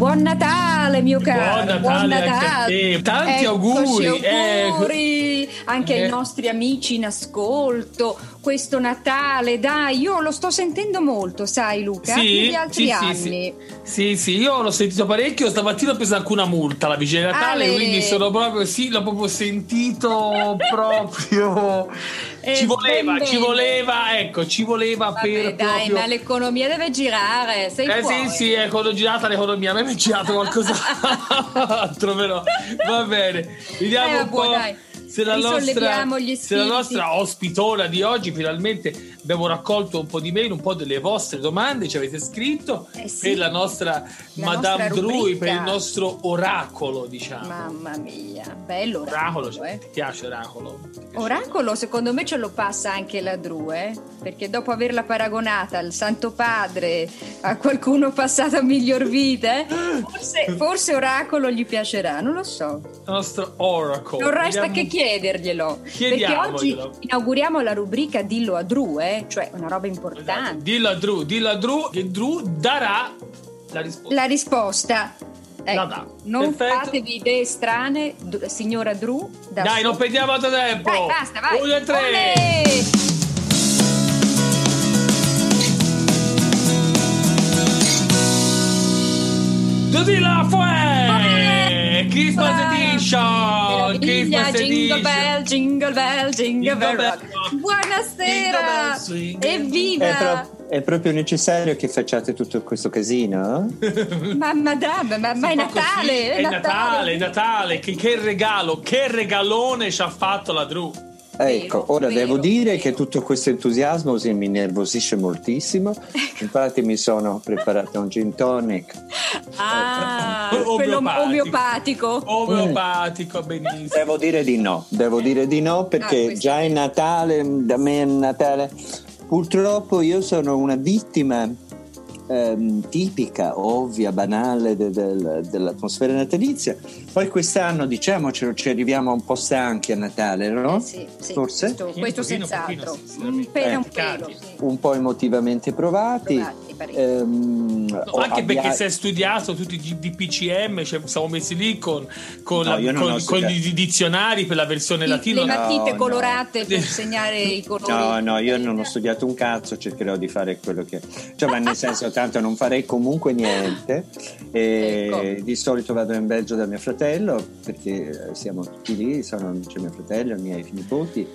Buon Natale mio caro! Buon Natale, anche a te. Tanti Eccoci, auguri. auguri anche Eh. ai nostri amici in ascolto. Questo Natale, dai, io lo sto sentendo molto, sai Luca? Sì, di altri sì, sì, anni. sì, sì, io l'ho sentito parecchio. Stamattina ho preso anche una multa alla vigilia di Natale, Ale. quindi sono proprio, sì, l'ho proprio sentito proprio. Eh, ci voleva, ben ci bene. voleva, ecco, ci voleva Vabbè, per dai, proprio. ma l'economia deve girare, sei Eh fuori. sì, sì, ecco, l'ho girata l'economia, a me mi è girato qualcos'altro, però va bene. Vediamo Eh, un po' dai. Se la, nostra, gli se la nostra ospitona di oggi finalmente abbiamo raccolto un po' di mail, un po' delle vostre domande, ci avete scritto Eh sì. per la nostra La Madame nostra Drui, per il nostro oracolo, diciamo. Mamma mia, bello Oracolo, oracolo, eh. ti piace oracolo? Ti piace? Oracolo secondo me ce lo passa anche la Dru, eh? perché dopo averla paragonata al Santo Padre, a qualcuno passato a miglior vita, eh, forse, forse Oracolo gli piacerà, non lo so. Il nostro oracle. Non resta Vediamo- che chiederglielo, perché oggi inauguriamo la rubrica Dillo a Dru, eh? cioè una roba importante. Dillo a Drew, dillo a Drew che Drew darà la risposta. La risposta. Ecco, dà. non Perfetto. fatevi idee strane, D- signora Dru. Da Dai, non sola. perdiamo altro tempo. Dai, basta, vai. Uno, due, tre. Olè! Dudilla Fue! Christmas! Edition! Christmas jingle Edition! bell, jingle bell, jingle Jingle bell bell. Buonasera! Evviva! È, pro- è proprio necessario che facciate tutto questo casino? Ma madame, ma, ma è Natale! È Natale, è Natale! Che, che regalo, che regalone ci ha fatto la Drew! Ecco, ora vero, devo dire vero. che tutto questo entusiasmo sì, mi nervosisce moltissimo. Infatti mi sono preparato un gin tonic. Ah, Omeopatico. quello omeopatico. Omeopatico, benissimo. Devo dire di no, devo dire di no Ah, perché questo già è Natale, da me è Natale. Purtroppo io sono una vittima ehm, tipica, ovvia, banale de- del- dell'atmosfera natalizia. Poi quest'anno, diciamocelo, ci arriviamo un po' stanchi a Natale, no? Eh sì, sì, Forse? Questo, Un questo senz'altro. un pelo, un Peccati. pelo. Sì. Un po' emotivamente provati. Provati. Ehm, No, anche perché abbia- si è studiato tutti i DPCM, cioè, siamo messi lì con, con, No, la- con- con i dizionari per la versione Le latina. matite no. colorate per segnare i colori. No, no, io non ho studiato un cazzo, cercherò di fare quello che... Cioè, ma nel senso, tanto non farei comunque niente. E Ecco. Di solito vado in Belgio da mio fratello, perché eh, siamo tutti lì, sono, c'è mio fratello, i miei nipoti.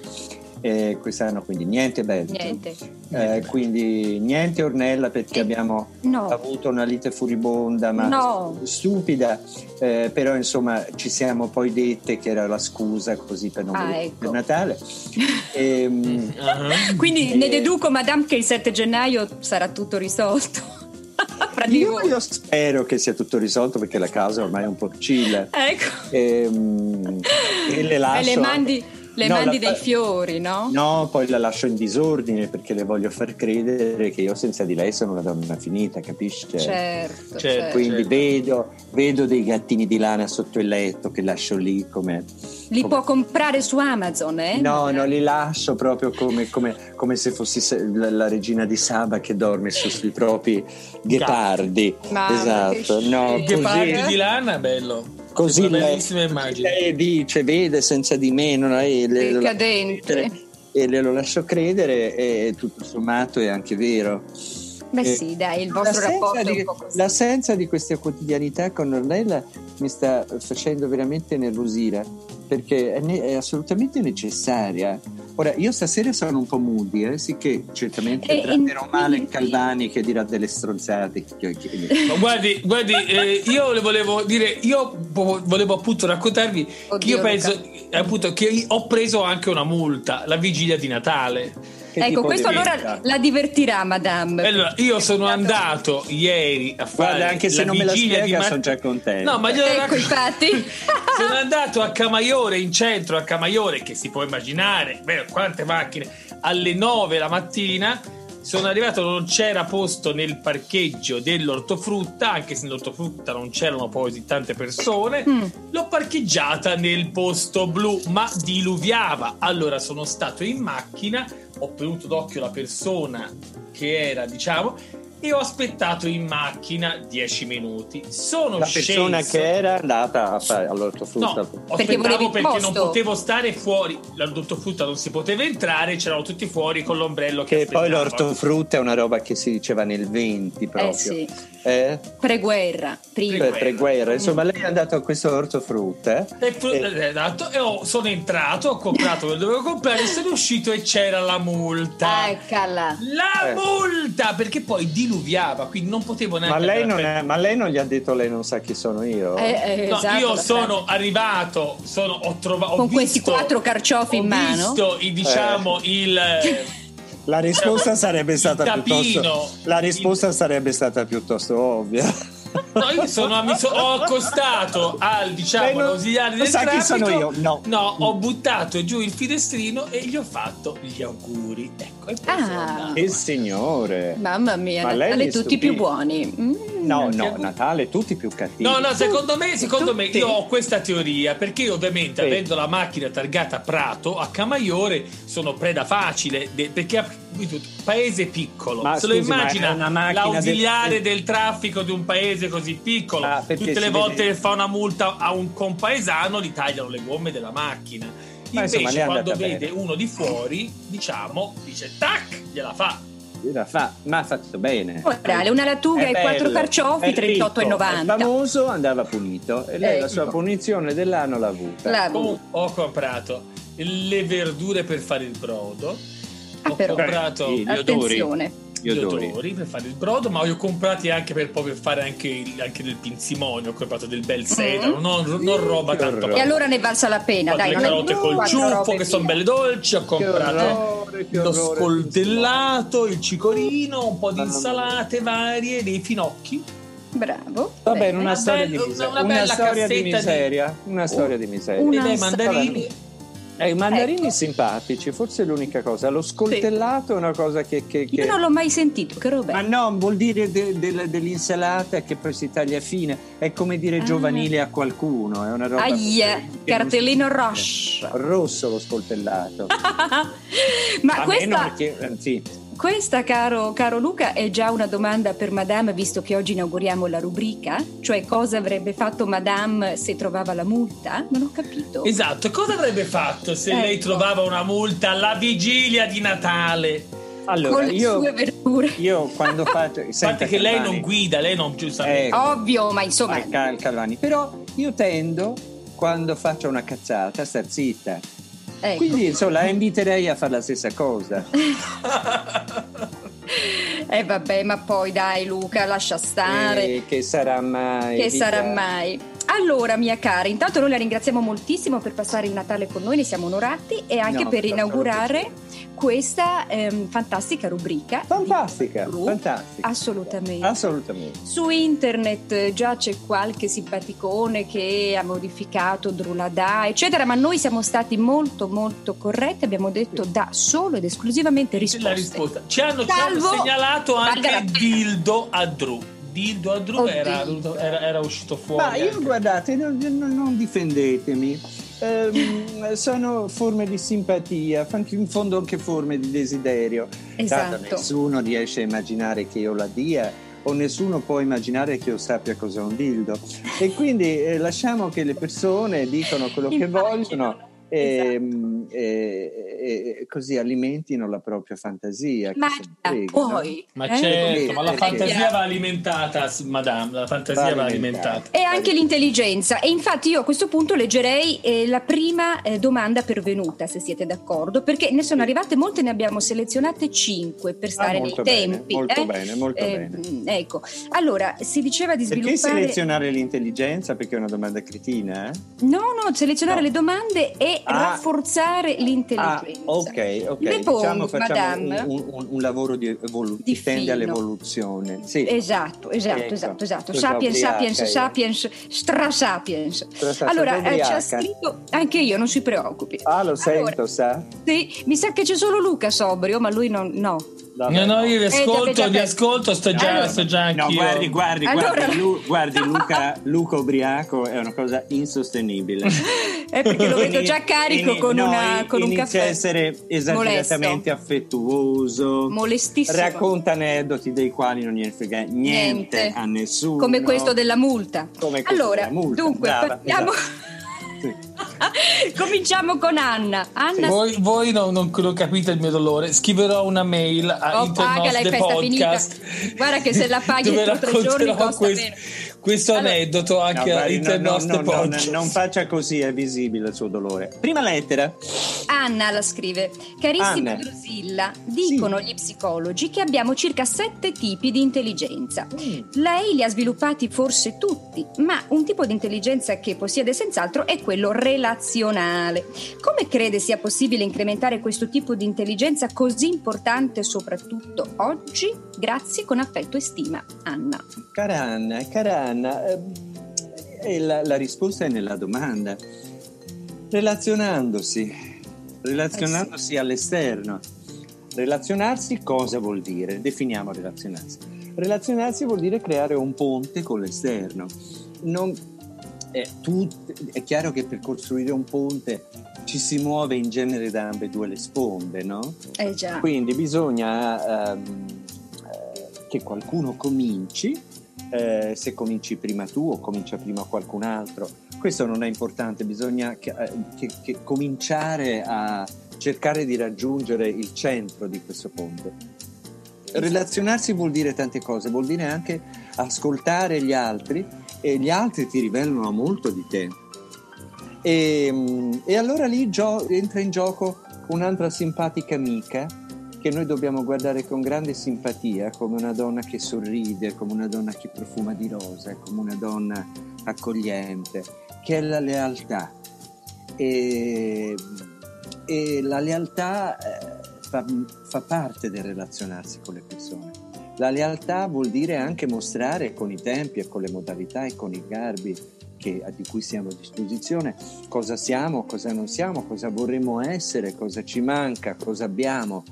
E quest'anno quindi niente Belgio. Niente. Eh, quindi niente Ornella perché Eh, abbiamo no. avuto una lite furibonda ma No. stupida eh, però insomma ci siamo poi dette che era la scusa così per non Ah, vedere ecco. per Natale Ehm, Ah. Quindi Eh. ne deduco, madame, che il 7 gennaio sarà tutto risolto. Io, io spero che sia tutto risolto perché la casa ormai è un po' chill Ecco. Ehm, e le lascio E le mandi, le No, mandi la- dei fiori, no? No, poi la lascio in disordine perché le voglio far credere che io senza di lei sono una donna finita, capisci? Certo, Certo. certo. Quindi certo. vedo, vedo dei gattini di lana sotto il letto che lascio lì come... Li come- può comprare su Amazon, eh? No, no, li lascio proprio come, come- come se fossi la, la regina di Saba che dorme su- sui propri ghepardi. Ma esatto, no, così, di lana, bello. Così lei, bellissima immagine. lei dice, vede senza di me, non è, le, Decadente. e le lo lascio credere e tutto sommato è anche vero. Beh Eh, sì, dai, il vostro L'assenza rapporto è di- un po' così. L'assenza di questa quotidianità con Ornella mi sta facendo veramente nervosire. perché è, ne- è assolutamente necessaria. Ora, io stasera sono un po' moody, eh, sì che certamente E- tratterò in- male in- Calvani che dirà delle stronzate. che- che- che- Ma guardi, guardi eh, io le volevo dire, io vo- volevo appunto raccontarvi che Oddio, io penso Luca. eh, appunto che ho preso anche una multa la vigilia di Natale. Ecco, questo di allora vita? la divertirà, madame. Allora, io sono andato ieri a fare Guarda, anche se la non me la spiega, di Mat- sono già contento. No, ma glielo Ecco, infatti. Sono andato a Camaiore in centro a Camaiore, che si può immaginare, beh, quante macchine, alle 9 la mattina. Sono arrivato, non c'era posto nel parcheggio dell'ortofrutta, anche se nell'ortofrutta non c'erano poi così tante persone. Mm. L'ho parcheggiata nel posto blu, ma diluviava. Allora sono stato in macchina, ho tenuto d'occhio la persona che era, diciamo, e ho aspettato in macchina 10 minuti. Sono la persona sceso. che era andata a fare all'ortofrutta. No, Perché perché non potevo stare fuori. L'ortofrutta non si poteva entrare, c'erano tutti fuori con l'ombrello che, che poi l'ortofrutta è una roba che si diceva nel 20 proprio. Eh sì, Eh? preguerra, prima. Per preguerra. Insomma, lei è andato a questo ortofrutta. E, fu- Eh. esatto, e ho- sono entrato, ho comprato quello che dovevo comprare, sono uscito e c'era la multa. Eccola. La Eh. multa! Perché poi diluviava, quindi non potevo neanche. Ma lei, non è- ma lei non gli ha detto lei non sa chi sono io? Eh, eh, No, esatto, io sono frase. arrivato, sono, ho trovato. Con questi quattro carciofi ho in mano. visto i- diciamo il. La risposta sarebbe il stata tapino, piuttosto La risposta sarebbe stata piuttosto ovvia. No, io sono, mi so- ho accostato al diciamo non- all'ausiliare non del sa chi traffico. sono io? No. ho buttato giù il finestrino e gli ho fatto gli auguri. Ecco, e poi Ah. Che signore. Mamma mia, Ma Natale tutti più buoni. Mm. No, no. Natale tutti più cattivi. No, no, secondo me, secondo me Tutti. io ho questa teoria perché io ovviamente Sì. avendo la macchina targata Prato a Camaiore sono preda facile de- perché paese piccolo. Ma Se lo scusi, ma immagina l'ausiliare del- del... traffico di un paese così piccolo, Ah, tutte le volte vede- che fa una multa a un compaesano gli tagliano le gomme della macchina. Ma insomma, Invece è quando vede bene. uno di fuori, diciamo, dice tac, gliela fa. La fa, ma ha fatto bene. Morale, una lattuga È e quattro carciofi, è 38,90. ricco, È famoso, andava punito e lei la Ecco. sua punizione dell'anno l'ha avuta. La- Comunque, ho comprato le verdure per fare il brodo. Ah, ho però. comprato gli odori. Attenzione. gli Gli odori. odori per fare il brodo, ma li ho comprati anche per poi per fare anche, anche del pinzimonio. Ho comprato del bel sedano, non, non roba Che tanto. E allora ne valsa la pena, Ho dai, le carote col quattro ciuffo che sono belle dolci. Ho Che comprato orrore, che lo orrore. scoltellato, il cicorino, un po' di insalate varie, dei finocchi. Bravo. Va bene, una storia bella- di miseria. una Una, bella storia di cassetta di- miseria. Una storia di miseria. Una dei storia- mandarini. Eh, I mandarini Ecco. simpatici, forse è l'unica cosa. Lo scoltellato è una cosa che. che- che- Io non l'ho mai sentito, che roba. Ma no, vuol dire de- de- dell'insalata che poi si taglia fine. È come dire Ah. giovanile a qualcuno. È una roba. Aia, cartellino rosso. Rosso lo scoltellato. Ma A meno questa, perché, eh, sì. Questa caro, caro Luca, è già una domanda per Madame, visto che oggi inauguriamo la rubrica. Cioè, cosa avrebbe fatto Madame se trovava la multa? Non ho capito. Esatto, cosa avrebbe fatto se Ecco. lei trovava una multa alla vigilia di Natale? Allora, Con le io, sue verdure. io quando faccio. A parte che lei non guida, lei non giustamente. Eh, Ovvio, ma insomma... al Cal- Calvani. Però io tendo, quando faccio una cazzata, a star zitta. Ecco. Quindi, insomma, la inviterei a fare la stessa cosa. Eh vabbè, ma poi dai Luca, lascia stare. Eh, che sarà mai? Che vita? sarà mai? Allora, mia cara, intanto noi la ringraziamo moltissimo per passare il Natale con noi, ne siamo onorati e anche No, per inaugurare questa ehm, fantastica rubrica. Fantastica, fantastica. Assolutamente. Assolutamente. Su internet eh, già c'è qualche simpaticone che ha modificato Drulada, eccetera, ma noi siamo stati molto molto corretti, abbiamo detto da solo ed esclusivamente risposte. La risposta. Ci hanno, ci hanno segnalato anche. Dildo a Drew. Dildo a Drew Oddio. era, era- era uscito fuori. Ma io anche. guardate, non, non- non difendetemi. Ehm, sono forme di simpatia, in fondo anche forme di desiderio. Tanto Esatto. nessuno riesce a immaginare che io la dia o nessuno può immaginare che io sappia cos'è un dildo. E quindi eh, lasciamo che le persone dicano quello che vogliono e, esatto. e, e, così alimentino la propria fantasia. Ma frega, poi, no? ma eh? certo, ma la fantasia va alimentata, madame, la fantasia va, va alimentata. E anche l'intelligenza. E infatti io a questo punto leggerei eh, la prima eh, domanda pervenuta, se siete d'accordo, perché ne sono arrivate molte, ne abbiamo selezionate cinque per ah, stare ah, nei bene, tempi. Molto eh? bene, molto eh, bene. Ecco, allora, si diceva di sviluppare... Perché selezionare l'intelligenza? Perché è una domanda cretina, eh? No, no, selezionare no. le domande e ah. rafforzare l'intelligenza. Ah, ok, ok. Le diciamo facciamo un, un, un, lavoro di evolu- di tende all'evoluzione. Sì. Esatto, esatto, ecco. esatto, esatto. Sapiens, sapiens, sapiens, strasapiens. Allora, eh, ha scritto anche io, non si preoccupi. Ah, lo sento, sa? Sì, mi sa che c'è solo Luca sobrio, ma lui non, no. No, no, io vi eh, ascolto, eh, vi ascolto, sto già, allora, sto già anch'io. No, guardi, guardi, allora... guardi, Lu, guardi Luca, Luca ubriaco è una cosa insostenibile. è perché lo vedo già carico in, con, no, una, con un caffè. Inizia a essere esageratamente Molesto. affettuoso. Molestissimo. Racconta aneddoti dei quali non gliene frega niente, niente. a nessuno. Come questo della multa. Come allora, della multa. dunque, Brava, partiamo... Esatto. Cominciamo con Anna. Anna voi, voi non, non, capite il mio dolore. Scriverò una mail a oh, pagala, Podcast. Finita. Guarda che se la paghi due tre giorni costa questo, meno. Questo allora, aneddoto anche no, all'interno no, no, Podcast. non faccia così, è visibile il suo dolore. Prima lettera. Anna la scrive. Carissima Anna. Drusilla, dicono sì. gli psicologi che abbiamo circa sette tipi di intelligenza. Mm. Lei li ha sviluppati forse tutti, ma un tipo di intelligenza che possiede senz'altro è quello relazionale. Come crede sia possibile incrementare questo tipo di intelligenza così importante soprattutto oggi? Grazie con affetto e stima, Anna. Cara Anna, cara Anna, eh, la, la risposta è nella domanda. Relazionandosi, relazionandosi eh sì. all'esterno. Relazionarsi cosa vuol dire? Definiamo relazionarsi. Relazionarsi vuol dire creare un ponte con l'esterno. Non, eh, tut, è chiaro che per costruire un ponte ci si muove in genere da ambedue le sponde, no? Eh già. Quindi bisogna eh, che qualcuno cominci, eh, se cominci prima tu o comincia prima qualcun altro, questo non è importante, bisogna che, eh, che, che cominciare a cercare di raggiungere il centro di questo ponte. Esatto. Relazionarsi vuol dire tante cose, vuol dire anche ascoltare gli altri e gli altri ti rivelano molto di te. E, mm, e allora lì gio- entra in gioco un'altra simpatica amica che noi dobbiamo guardare con grande simpatia, come una donna che sorride, come una donna che profuma di rosa, come una donna accogliente, che è la lealtà. E, e la lealtà eh, fa, fa parte del relazionarsi con le persone. La lealtà vuol dire anche mostrare con i tempi e con le modalità e con i garbi che, di cui siamo a disposizione cosa siamo, cosa non siamo, cosa vorremmo essere, cosa ci manca, cosa abbiamo,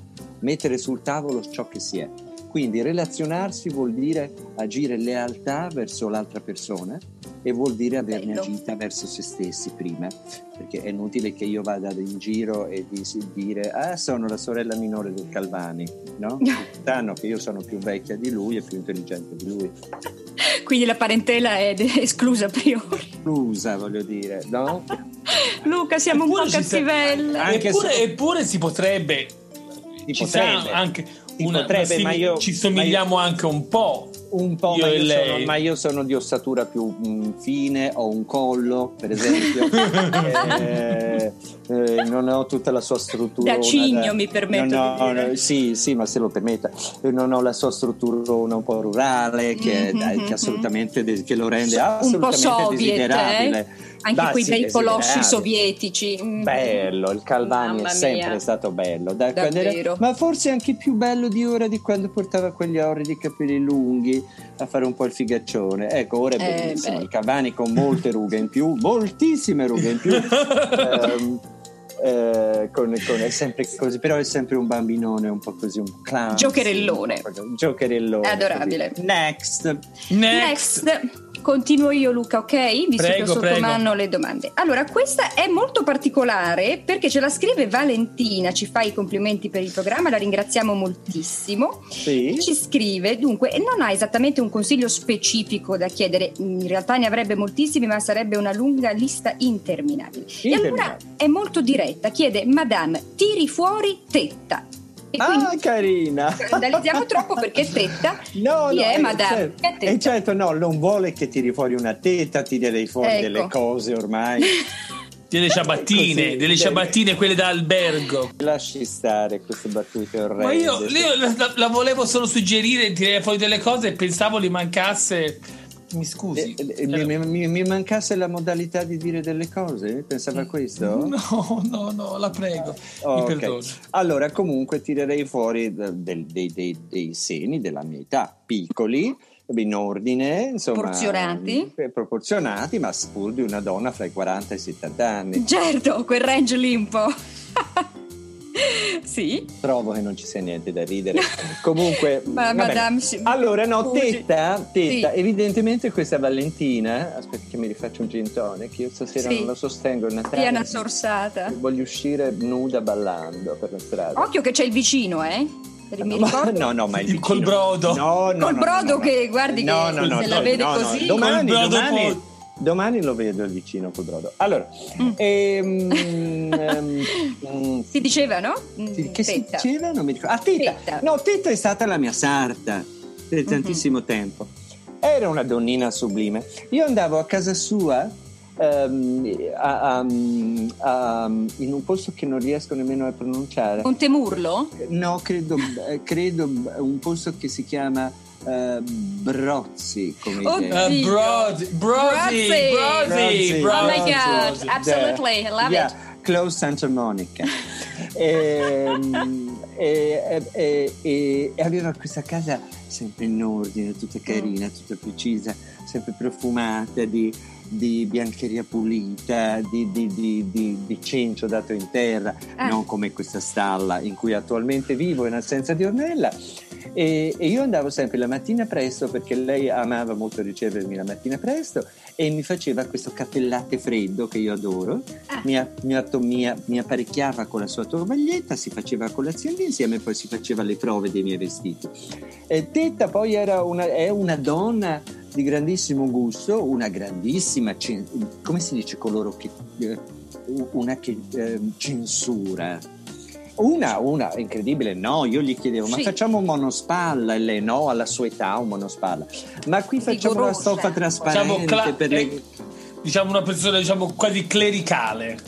mettere sul tavolo ciò che si è. Quindi relazionarsi vuol dire agire lealtà verso l'altra persona e vuol dire averne Bello. agita verso se stessi prima, perché è inutile che io vada in giro e di, dire ah sono la sorella minore del Calvani, no? Sanno che io sono più vecchia di lui e più intelligente di lui. Quindi la parentela è esclusa a priori. Esclusa, voglio dire, no? Luca, siamo eppure un po' cattivelle. Eppure, se... eppure si potrebbe ci potrebbe. anche una, potrebbe, ma, si, io, ci somigliamo io, anche un po' un po', io ma, io sono, ma, io sono, di ossatura più mh, fine, ho un collo, per esempio, eh, eh, non ho tutta la sua struttura. Da cigno, mi permetto ho, no, sì, sì, ma se lo permetta, non ho la sua struttura un po' rurale, che, mm-hmm, che assolutamente che lo rende assolutamente soviet, desiderabile. Eh? Anche bah, quei sì, bei colossi sovietici. Mm. Bello, il Calvani Mamma è sempre mia. stato bello. Da era, ma forse anche più bello di ora di quando portava quegli orridi capelli lunghi a fare un po' il figaccione. Ecco, ora è eh, bellissimo. il Calvani con molte rughe in più, moltissime rughe in più. um, eh, con, con, è sempre così, però è sempre un bambinone un po' così, un clown. Giocherellone. Un giocherellone. È adorabile. Next. Next. Next. Continuo io Luca, ok? Visto Prego, che ho sotto prego. mano le domande. Allora, questa è molto particolare perché ce la scrive Valentina, ci fa i complimenti per il programma, la ringraziamo moltissimo. Sì. Ci scrive, dunque, non ha esattamente un consiglio specifico da chiedere, in realtà ne avrebbe moltissimi, ma sarebbe una lunga lista interminabile. E allora Interminabile. è molto diretta, chiede, Madame, tiri fuori tetta. E quindi Ah, carina! scandalizziamo troppo perché tetta No, chi no, è eh, Madame? certo. È tetta? E certo, no, non vuole che tiri fuori una tetta, tirerei fuori Ecco. delle cose ormai. Delle ciabattine, Così, delle ciabattine, quelle da albergo. Lasci stare queste battute orrende. Ma io, io la, la- la volevo solo suggerire, tirare fuori delle cose e pensavo li mancasse. Mi scusi. Eh, eh, mi, mi- mi- mi mancasse la modalità di dire delle cose? Pensava a questo? No, no, no, la prego. Oh, Mi ok. perdoni. Allora, comunque tirerei fuori del- dei, dei- dei seni della mia età, piccoli, in ordine, insomma, Proporzionati. eh, proporzionati, ma pur di una donna fra i 40 e i 70 anni. Certo, quel range lì un po'. sì. Trovo che non ci sia niente da ridere. Comunque, Ma madame, allora no, Scusi. tetta, tetta, Sì. evidentemente questa Valentina, aspetta che mi rifaccio un gin tonic, io stasera Sì. non lo sostengo, è Natale. Piena sorsata. Voglio uscire nuda ballando per la strada. Occhio che c'è il vicino, eh? Mi Ma- no, no, ma il Il- col vicino- brodo. No, no, Col no, brodo no, no. che, guardi, che No, no, no, se la no, vede no, no. così. Domani, Col brodo domani. Domani lo vedo il vicino col brodo. Allora, Mm. ehm, ehm, mm, Si diceva, no? Mm, che si tetta. diceva? Non mi ricordo. Ah, Tetta. Tetta. No, Tetta è stata la mia sarta per tantissimo tempo. Era una donnina sublime. Io andavo a casa sua a- a- a- in un posto che non riesco nemmeno a pronunciare. Montemurlo? No, credo, eh, credo un posto che si chiama eh, Brozzi. Come Oh. Uh, Dio. Brody, Brody, Brozzi. Brody, Brozzi. Oh my Brody. God, Brozzi. absolutely, I love Yeah, it. Close Santa Monica. Ehm, e, e- e- e- e aveva questa casa sempre in ordine, tutta carina, tutta precisa, sempre profumata di, di biancheria pulita, di, di- di- di- di cencio dato in terra, Ah. non come questa stalla in cui attualmente vivo in assenza di Ornella. E, e io andavo sempre la mattina presto perché lei amava molto ricevermi la mattina presto e mi faceva questo caffè latte freddo che io adoro. Ah. Mi, mi mi apparecchiava con la sua tovaglietta, si faceva colazione insieme e poi si faceva le prove dei miei vestiti. E Tetta poi era una, è una donna di grandissimo gusto, una grandissima, come si dice coloro che, eh, una che eh, censura. Una, una, incredibile, no, io gli chiedevo, ma Sì. facciamo un monospalla? E lei no, alla sua età un monospalla. Ma qui facciamo la Vigorosa. stoffa trasparente Diciamo, cla- per le... eh, diciamo una persona diciamo quasi clericale.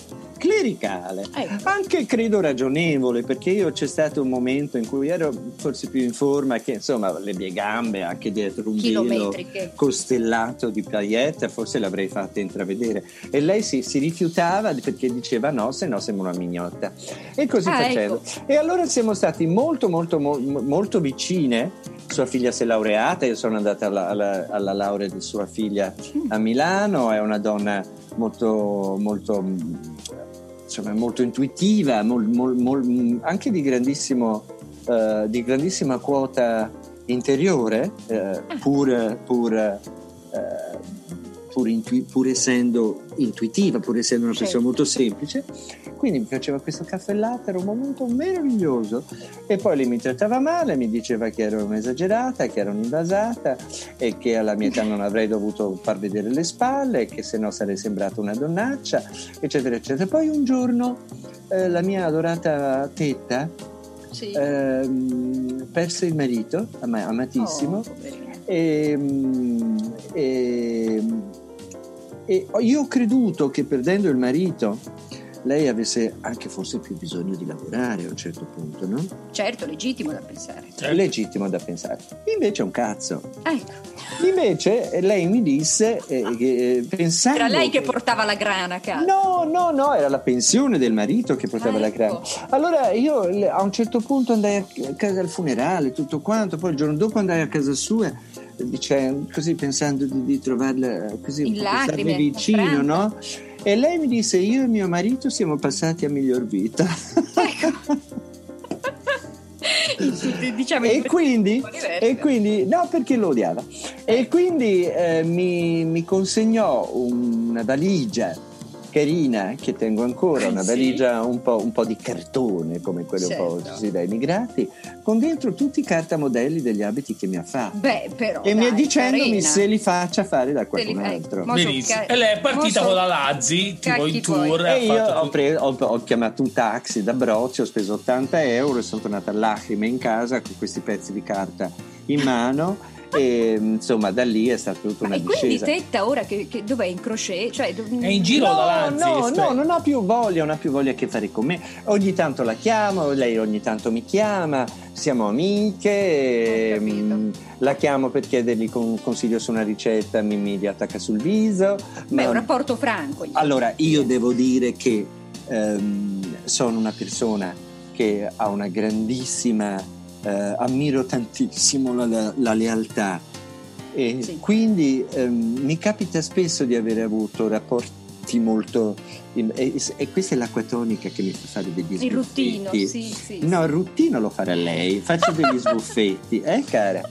Clericale, Ecco. anche credo ragionevole, perché io c'è stato un momento in cui ero forse più in forma che insomma le mie gambe anche dietro un velo costellato di paillette forse l'avrei fatta intravedere. E lei si, si rifiutava perché diceva no se no sembra una mignotta. E così Ah, facevo e allora siamo stati molto molto mo- molto vicine. Sua figlia si è laureata io sono andata alla, alla- alla laurea di sua figlia a Milano è una donna molto molto insomma molto intuitiva mol- mol- mol- anche di grandissimo eh, di grandissima quota interiore eh, pur, pur, eh, pur, intui- pur essendo intuitiva pur essendo una persona Certo. molto semplice quindi mi faceva questo caffè latte era un momento meraviglioso e poi lei mi trattava male mi diceva che ero un'esagerata che ero un'invasata e che alla mia età non avrei dovuto far vedere le spalle e che se no sarei sembrata una donnaccia eccetera eccetera poi un giorno eh, la mia adorata tetta Sì. ehm, perse il marito ama- amatissimo Oh, poverina. e, mm, e- e io ho creduto che perdendo il marito lei avesse anche forse più bisogno di lavorare a un certo punto, no? Certo, legittimo da pensare. È legittimo da pensare. Invece è un cazzo. Ecco, Invece eh, lei mi disse eh, che eh, pensando era lei che portava la grana a casa. No, no, no, era la pensione del marito che portava Ah, la ecco. grana. Allora io a un certo punto andai a casa al funerale, tutto quanto, poi il giorno dopo andai a casa sua, eh, dice, così pensando di, di trovarla eh, così In un po' starle lacrime, vicino, no? E lei mi disse, io e mio marito siamo passati a miglior vita. Ecco. diciamo, e, quindi, e quindi, no, perché lo odiava. E Eh. quindi eh, mi, mi consegnò una valigia carina che tengo ancora, Ah, una valigia un po', un po' di cartone come quelle un po' Certo. così da immigrati, con dentro tutti i cartamodelli degli abiti che mi ha fatto. Beh, però. e mi è dai, dicendomi carina. se li faccia fare da qualcun altro. Benissimo. E lei è partita con la Lazzi, tipo in tour. E io ho, tutto. pre- ho- ho chiamato un taxi da Brozzi, ho speso 80 euro e sono tornata a lacrime in casa con questi pezzi di carta in mano e insomma da lì è stata tutta Ma una e quindi discesa. Tetta ora che, che dov'è in crochet? Cioè, È in giro No, Lazzi. no, no, non ha più voglia, non ha più voglia che fare con me. Ogni tanto la chiamo, lei ogni tanto mi chiama, siamo amiche, e, capito. mm, la chiamo per chiedergli un consiglio su una ricetta, mi, mi attacca sul viso. Beh, ma- un rapporto franco. allora, io devo dire che ehm, sono una persona che ha una grandissima, eh, ammiro tantissimo la, la- la lealtà e Sì. quindi ehm, mi capita spesso di avere avuto rapporti molto... e, e questa è l'acqua tonica che mi fa fare degli Il ruttino, sbuffetti. sì, sì. No, il ruttino lo farà lei, faccio degli sbuffetti, eh cara?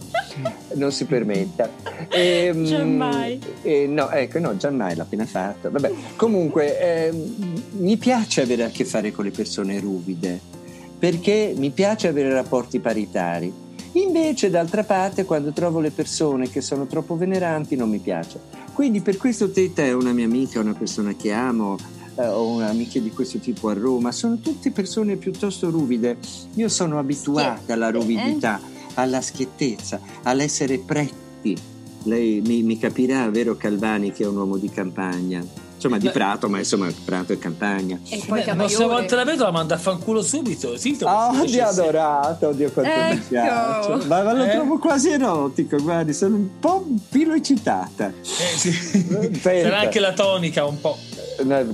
Non si permetta. Ehm, Giammai. eh, no, ecco, no, giammai l'ha appena fatto. Vabbè, comunque ehm, mi piace avere a che fare con le persone ruvide, perché mi piace avere rapporti paritari. Invece, d'altra parte, quando trovo le persone che sono troppo veneranti, non mi piace. Quindi, per questo Tetta è una mia amica, una persona che amo, eh, ho amiche di questo tipo a Roma, sono tutte persone piuttosto ruvide. Io sono abituata alla eh? ruvidità, alla schiettezza, all'essere pretti. Lei mi, mi capirà, vero Calvani, che è un uomo di campagna. Insomma, di. Prato, ma insomma, Prato è campagna. E poi Beh, la prossima volta la vedo la manda a fanculo subito. Lo Oh, dice, Dio sì. adorato, Dio quanto mi Ecco. piace. Ma, ma lo Eh? trovo quasi erotico, guardi, sono un po' filo eccitata. Eh, sì. Sarà anche la tonica un po'.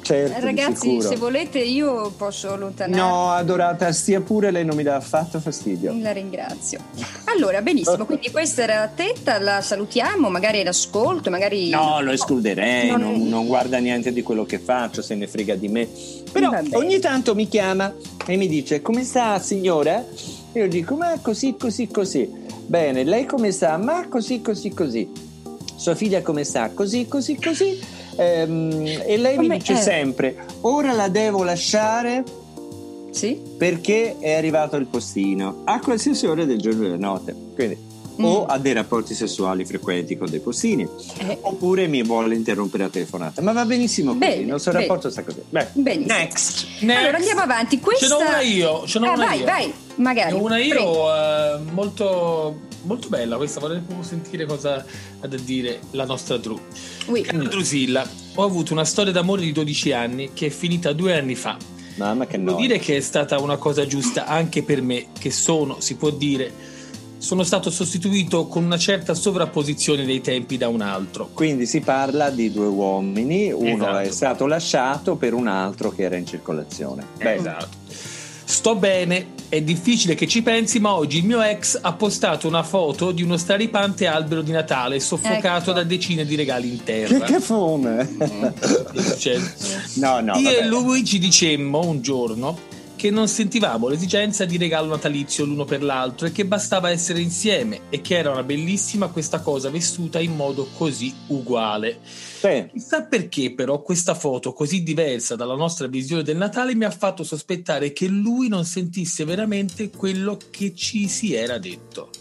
Certo, Ragazzi, se volete io posso allontanare. No, adorata, stia pure, lei non mi dà affatto fastidio. La ringrazio. Allora, benissimo, quindi questa era Tetta, la salutiamo, magari l'ascolto, magari... No, lo escluderei, Non- non, non guarda niente di quello che faccio, se ne frega di me. Però ogni tanto mi chiama e mi dice come sta signora? Io dico ma così, così, così. Bene, lei come sta? Ma così, così, così. Sua figlia come sta? Così, così, così. Ehm, e lei mi Come- dice eh. sempre, ora la devo lasciare Sì? perché è arrivato il postino a qualsiasi ora del giorno e della notte. Quindi o Mm. ha dei rapporti sessuali frequenti con dei postini Eh, oppure mi vuole interrompere la telefonata. Ma va benissimo così, Bene, il nostro bene. rapporto sta così. Beh, Benissimo. next. Next. Allora andiamo avanti. Questa... Ce n'ho una io, ce n'ho Ah, una vai, io. vai, magari. Una io eh, molto, molto bella questa, vorrei proprio sentire cosa ha da dire la nostra Drew. Ui. Cara Drusilla, ho avuto una storia d'amore di 12 anni che è finita due anni fa. Mamma che Devo no. dire che è stata una cosa giusta anche per me, che sono, si può dire, sono stato sostituito con una certa sovrapposizione dei tempi da un altro. Quindi si parla di due uomini, uno Esatto. è stato lasciato per un altro che era in circolazione. Beh, Esatto. Sto bene, è difficile che ci pensi, ma oggi il mio ex ha postato una foto di uno straripante albero di Natale soffocato Ecco. da decine di regali in Che terra. cafone! Cioè, no, no, Io vabbè. e lui ci dicemmo un giorno che non sentivamo l'esigenza di regalo natalizio l'uno per l'altro e che bastava essere insieme e che era una bellissima questa cosa vissuta in modo così uguale. Sì. Chissà perché però questa foto così diversa dalla nostra visione del Natale mi ha fatto sospettare che lui non sentisse veramente quello che ci si era detto.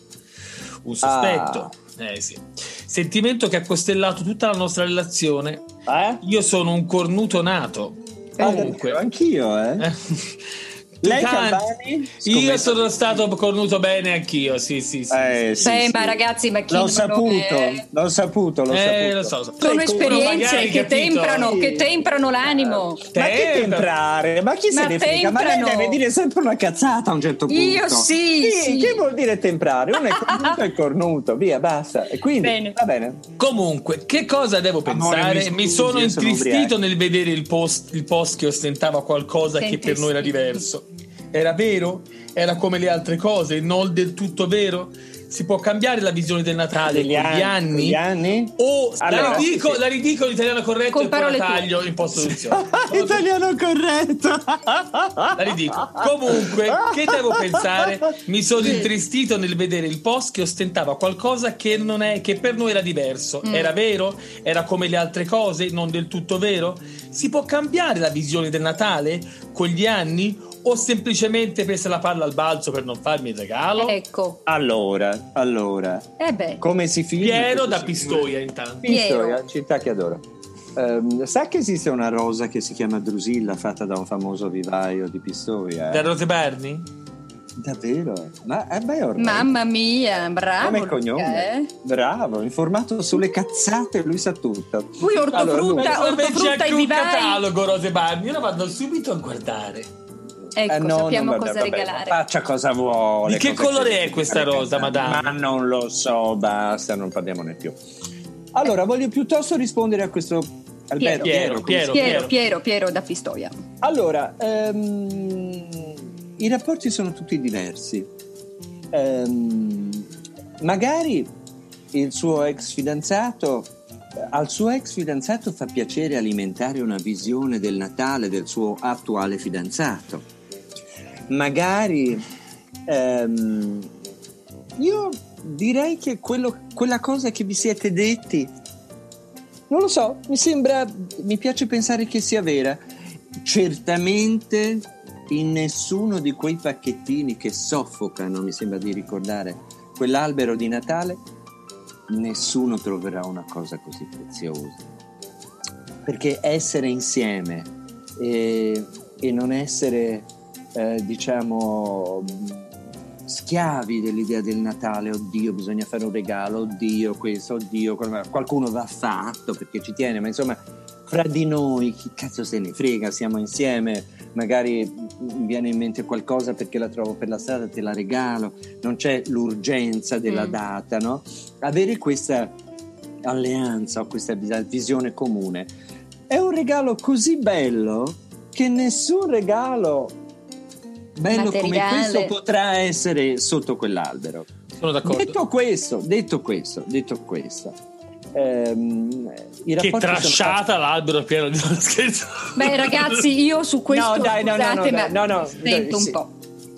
Un sospetto. Eh sì. Sentimento che ha costellato tutta la nostra relazione. Eh? Io sono un cornuto nato. Comunque. Ah, Anch'io, eh. Eh, Lei Calvani? Io sono stato cornuto bene anch'io, sì, sì, sì. Eh, sì. sì, Beh, sì. ma ragazzi, ma chi L'ho non saputo, è- l'ho saputo, l'ho Eh, saputo. lo so. Sono esperienze magari, che temprano, che temprano l'animo. Ma che Tempra. temprare? Ma chi se Ma ne frega? Ma lei deve dire sempre una cazzata a un certo punto. Io sì, sì. Che vuol dire temprare? Uno è cornuto e cornuto, via, basta. E quindi Bene. va bene. Comunque, che cosa devo Amore, pensare? mi mi, scusi, sono io sono intristito ubriaco. nel vedere il post, il post che ostentava qualcosa che per noi era Senti, diverso. Era vero? Era come le altre cose, non del tutto vero? Si può cambiare la visione del Natale Degli con gli anni- anni? con gli anni? O Allora, la, ridico, sì, sì. la ridico in italiano corretto Con e taglio in post-produzione. Italiano corretto. La ridico. Comunque, che devo pensare? Mi sono intristito nel vedere il post che ostentava qualcosa che, non è, che per noi era diverso. Mm. Era vero? Era come le altre cose? Non del tutto vero? Si può cambiare la visione del Natale con gli anni? O semplicemente presa la palla al balzo per non farmi il regalo? Ecco. Allora, allora, Eh beh. come si finisce? Piero da Pistoia intanto. Pistoia, Piero. città che adoro. Ehm, sa che esiste una rosa che si chiama Drusilla fatta da un famoso vivaio di Pistoia? Da Rose Berni? Davvero? Ma eh beh, ormai. Mamma mia, bravo. E Luca, cognome. eh. Bravo, informato sulle cazzate, lui sa tutto. Poi Allora, ortofrutta, c'è ortofrutta anche e un vivai. catalogo Rose Berni. Io la vado subito a guardare. Ecco, Eh, no, sappiamo no, cosa vabbè, vabbè, regalare. Faccia cosa vuole. Di che colore è questa rosa, madame? Ma non lo so, basta, non parliamone più. Allora, voglio piuttosto rispondere a questo Alberto. Piero, si Piero, Piero, Piero, Piero da Pistoia. Allora, ehm, i rapporti sono tutti diversi. Ehm, magari il suo ex fidanzato, al suo ex fidanzato fa piacere alimentare una visione del Natale del suo attuale fidanzato. Magari ehm, io direi che quello- quella cosa che vi siete detti non lo so, mi sembra, mi piace pensare che sia vera. Certamente in nessuno di quei pacchettini che soffocano, mi sembra di ricordare, quell'albero di Natale, nessuno troverà una cosa così preziosa. Perché essere insieme e, e non essere, eh, diciamo, schiavi dell'idea del Natale, oddio bisogna fare un regalo, oddio questo, oddio, qualcuno va fatto perché ci tiene, ma insomma fra di noi chi cazzo se ne frega, siamo insieme, magari mi viene in mente qualcosa perché la trovo per la strada, te la regalo, non c'è l'urgenza della Mm. data, no? Avere questa alleanza o questa vis- visione comune è un regalo così bello che nessun regalo bello come Materiale. questo potrà essere sotto quell'albero. Sono d'accordo. Detto questo, detto questo, detto questo, ehm, Che rapporti sono trasciata l'albero pieno di scherzo. Beh, ragazzi, io su questo No, dai, no, no, scusate, no, ma no, no, sento sì. un po'.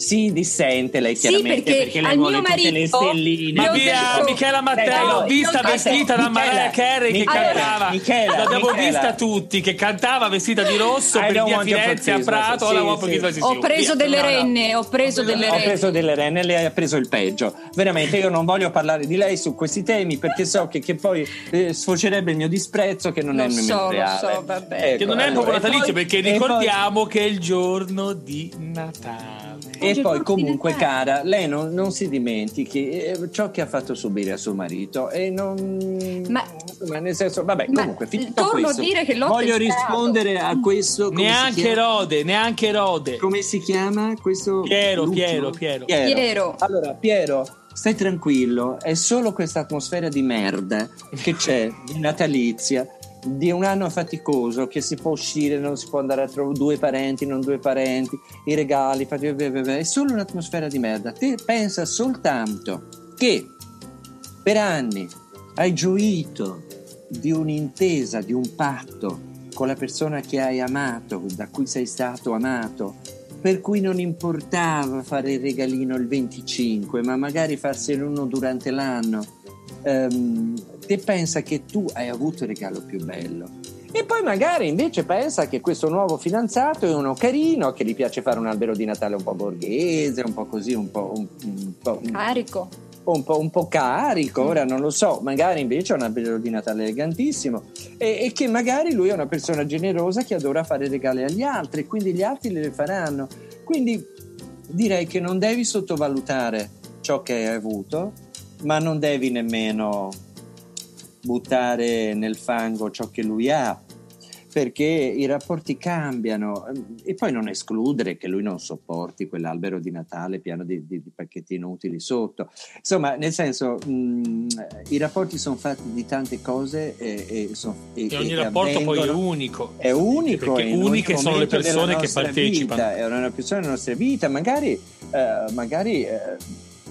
Si dissente lei Sì, chiaramente perché lei al vuole mio tutte le marito- stelline. Ma ho via, detto- Michela Mattei, No, l'ho vista ho vestita da Michela, Mariah Carey che Michela, cantava. Michela, L'abbiamo Michela. vista tutti, che cantava vestita di rosso I per via Firenze a Christmas. Prato. Sì, sì. pochino sì, Ho preso via. delle No, renne, ho preso delle Ho renne. preso delle renne, lei ha preso il peggio. Veramente, io non voglio parlare di lei su questi temi perché so che, che poi eh, sfocerebbe il mio disprezzo, che non Lo è nemmeno so, lo reale. so, vabbè. Che non è allora, proprio natalizio perché ricordiamo che è il giorno di Natale. E poi comunque cara, lei non, non si dimentichi eh, ciò che ha fatto subire a suo marito e non... Ma- insomma, nel senso, vabbè, Ma comunque, finito torno questo, a dire che l'ho voglio testato. rispondere a questo... Neanche? Rode, neanche Rode. Come si chiama questo? Piero, l'ultimo? Piero, Piero. Piero. Allora, Piero, stai tranquillo, è solo questa atmosfera di merda che c'è, di natalizia, di un anno faticoso che si può uscire, non si può andare a trovare due parenti, non due parenti, i regali, è solo un'atmosfera di merda. Te pensa soltanto che per anni hai gioito di un'intesa, di un patto con la persona che hai amato, da cui sei stato amato, per cui non importava fare il regalino il 25, ma magari farsene uno durante l'anno. Ehm, te pensa che tu hai avuto il regalo più bello. E poi magari invece pensa che questo nuovo fidanzato è uno carino, che gli piace fare un albero di Natale un po' borghese, un po' così, un po', un, un po', Carico. un po', un po' carico, ora non lo so, magari invece è un albero di Natale elegantissimo e, e che magari lui è una persona generosa che adora fare regali agli altri, quindi gli altri le faranno. Quindi direi che non devi sottovalutare ciò che hai avuto, ma non devi nemmeno buttare nel fango ciò che lui ha. perché i rapporti cambiano e poi non escludere che lui non sopporti quell'albero di Natale pieno di, di, di pacchettini utili sotto. Insomma, nel senso, mh, i rapporti sono fatti di tante cose e, e, son, e, e ogni rapporto poi è unico. È unico. Perché uniche sono le persone che partecipano. Vita, è una persona della nostra vita, magari, eh, magari eh,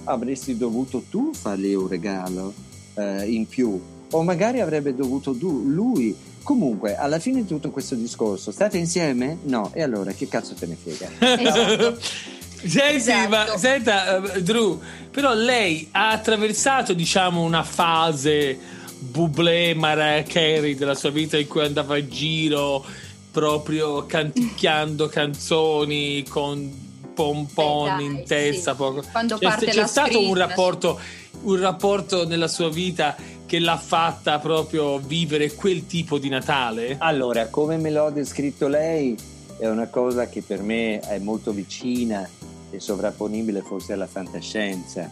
avresti dovuto tu fargli un regalo eh, in più o magari avrebbe dovuto lui Comunque, alla fine di tutto questo discorso, state insieme? No, e allora che cazzo te ne frega? Esatto. Senti, esatto. ma senta, uh, Drew, però lei ha attraversato, diciamo, una fase Bublé, Mariah Carey della sua vita in cui andava a giro proprio canticchiando canzoni con pompon Beh, in testa. Sì. Poco. Quando c'è, parte c'è stato screen, un rapporto, un rapporto nella sua vita che l'ha fatta proprio vivere quel tipo di Natale? Allora, come me l'ho descritto lei, è una cosa che per me è molto vicina e sovrapponibile forse alla fantascienza.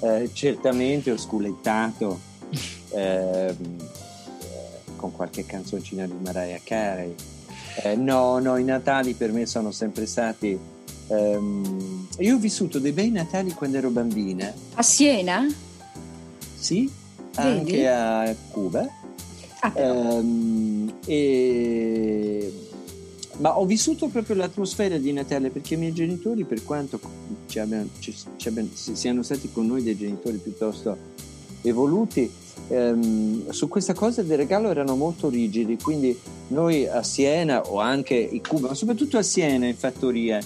eh, certamente ho sculettato eh, con qualche canzoncina di Mariah Carey. Eh, no, no, i Natali per me sono sempre stati. Um, io ho vissuto dei bei Natali quando ero bambina. A Siena? Sì, anche a Cuba. Ah, ehm, e... Ma ho vissuto proprio l'atmosfera di Natale perché i miei genitori, per quanto ci abbiano, ci, ci abbiano, siano stati con noi dei genitori piuttosto evoluti, ehm, su questa cosa del regalo erano molto rigidi. Quindi noi a Siena o anche in Cuba, ma soprattutto a Siena in fattoria,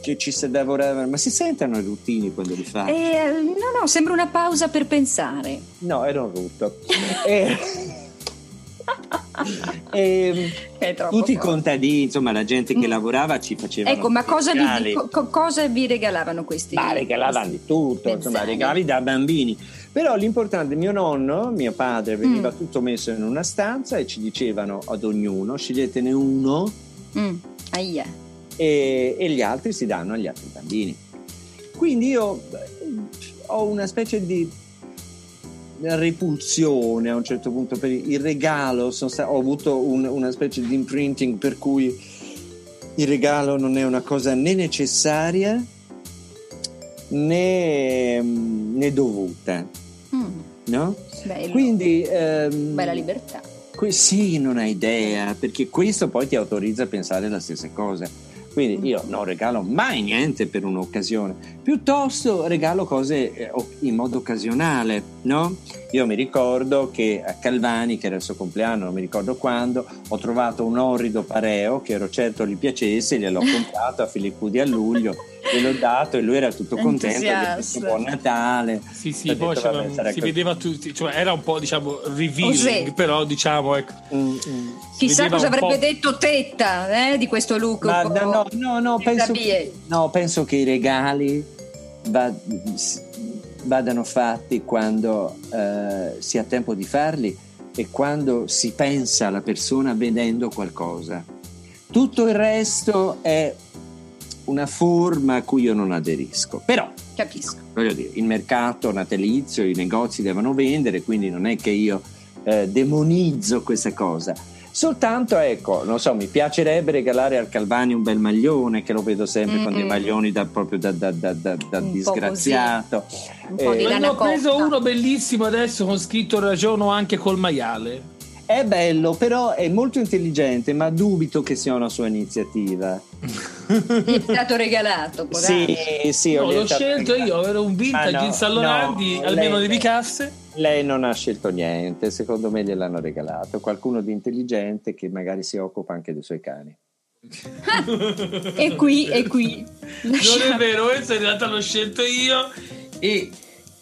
che ci si lavorava, ma si sentono i ruttini quando li fai? Eh, no, no, sembra una pausa per pensare. No, era un rutto. e, e tutti i contadini, insomma, la gente che mm. lavorava ci faceva. Ecco, ma cosa vi, co- cosa vi, regalavano questi? Ma regalavano di tutto, insomma, regali da bambini. Però l'importante, mio nonno, mio padre, veniva mm. tutto messo in una stanza e ci dicevano ad ognuno: sceglietene uno. Mm. Aia e, e gli altri si danno agli altri bambini. Quindi io ho una specie di repulsione a un certo punto per il regalo, sta- ho avuto un, una specie di imprinting per cui il regalo non è una cosa né necessaria né, né dovuta. Mm. No? Bello. Quindi ehm, bella libertà. Que- sì, non hai idea, perché questo poi ti autorizza a pensare la stessa cosa. Quindi io non regalo mai niente per un'occasione, piuttosto regalo cose eh, in modo occasionale, no? Io mi ricordo che a Calvani, che era il suo compleanno, non mi ricordo quando, ho trovato un orrido pareo che ero certo gli piacesse, gliel'ho comprato a Filippo di a luglio gliel'ho dato e lui era tutto contento detto, buon Natale. Sì sì poi detto, vabbè, si vedeva tutti cioè era un po' diciamo revealing però diciamo ecco. Mm, mm. chissà cosa avrebbe detto Tetta eh, di questo look Ma, no no no penso, che, no penso che i regali va, vadano fatti quando eh, si ha tempo di farli e quando si pensa alla persona vedendo qualcosa. Tutto il resto è una forma a cui io non aderisco. Però, capisco. Voglio dire, il mercato natalizio, i negozi devono vendere, quindi non è che io eh, demonizzo questa cosa. Soltanto, ecco, non so, mi piacerebbe regalare al Calvani un bel maglione, che lo vedo sempre mm-hmm. con dei maglioni da, proprio da, da, da, da disgraziato. Un po' eh, ne ho preso uno bellissimo adesso con scritto ragiono anche col maiale. È bello, però è molto intelligente, ma dubito che sia una sua iniziativa. Gli è stato regalato. Sì, sì, no, l'ho scelto regalato. io, era un vintage ah, no, in San Lorandi, no, almeno lei, di Picasse. Lei non ha scelto niente, secondo me gliel'hanno regalato. Qualcuno di intelligente che magari si occupa anche dei suoi cani. e qui, e qui. Non è vero, questo in realtà l'ho scelto io e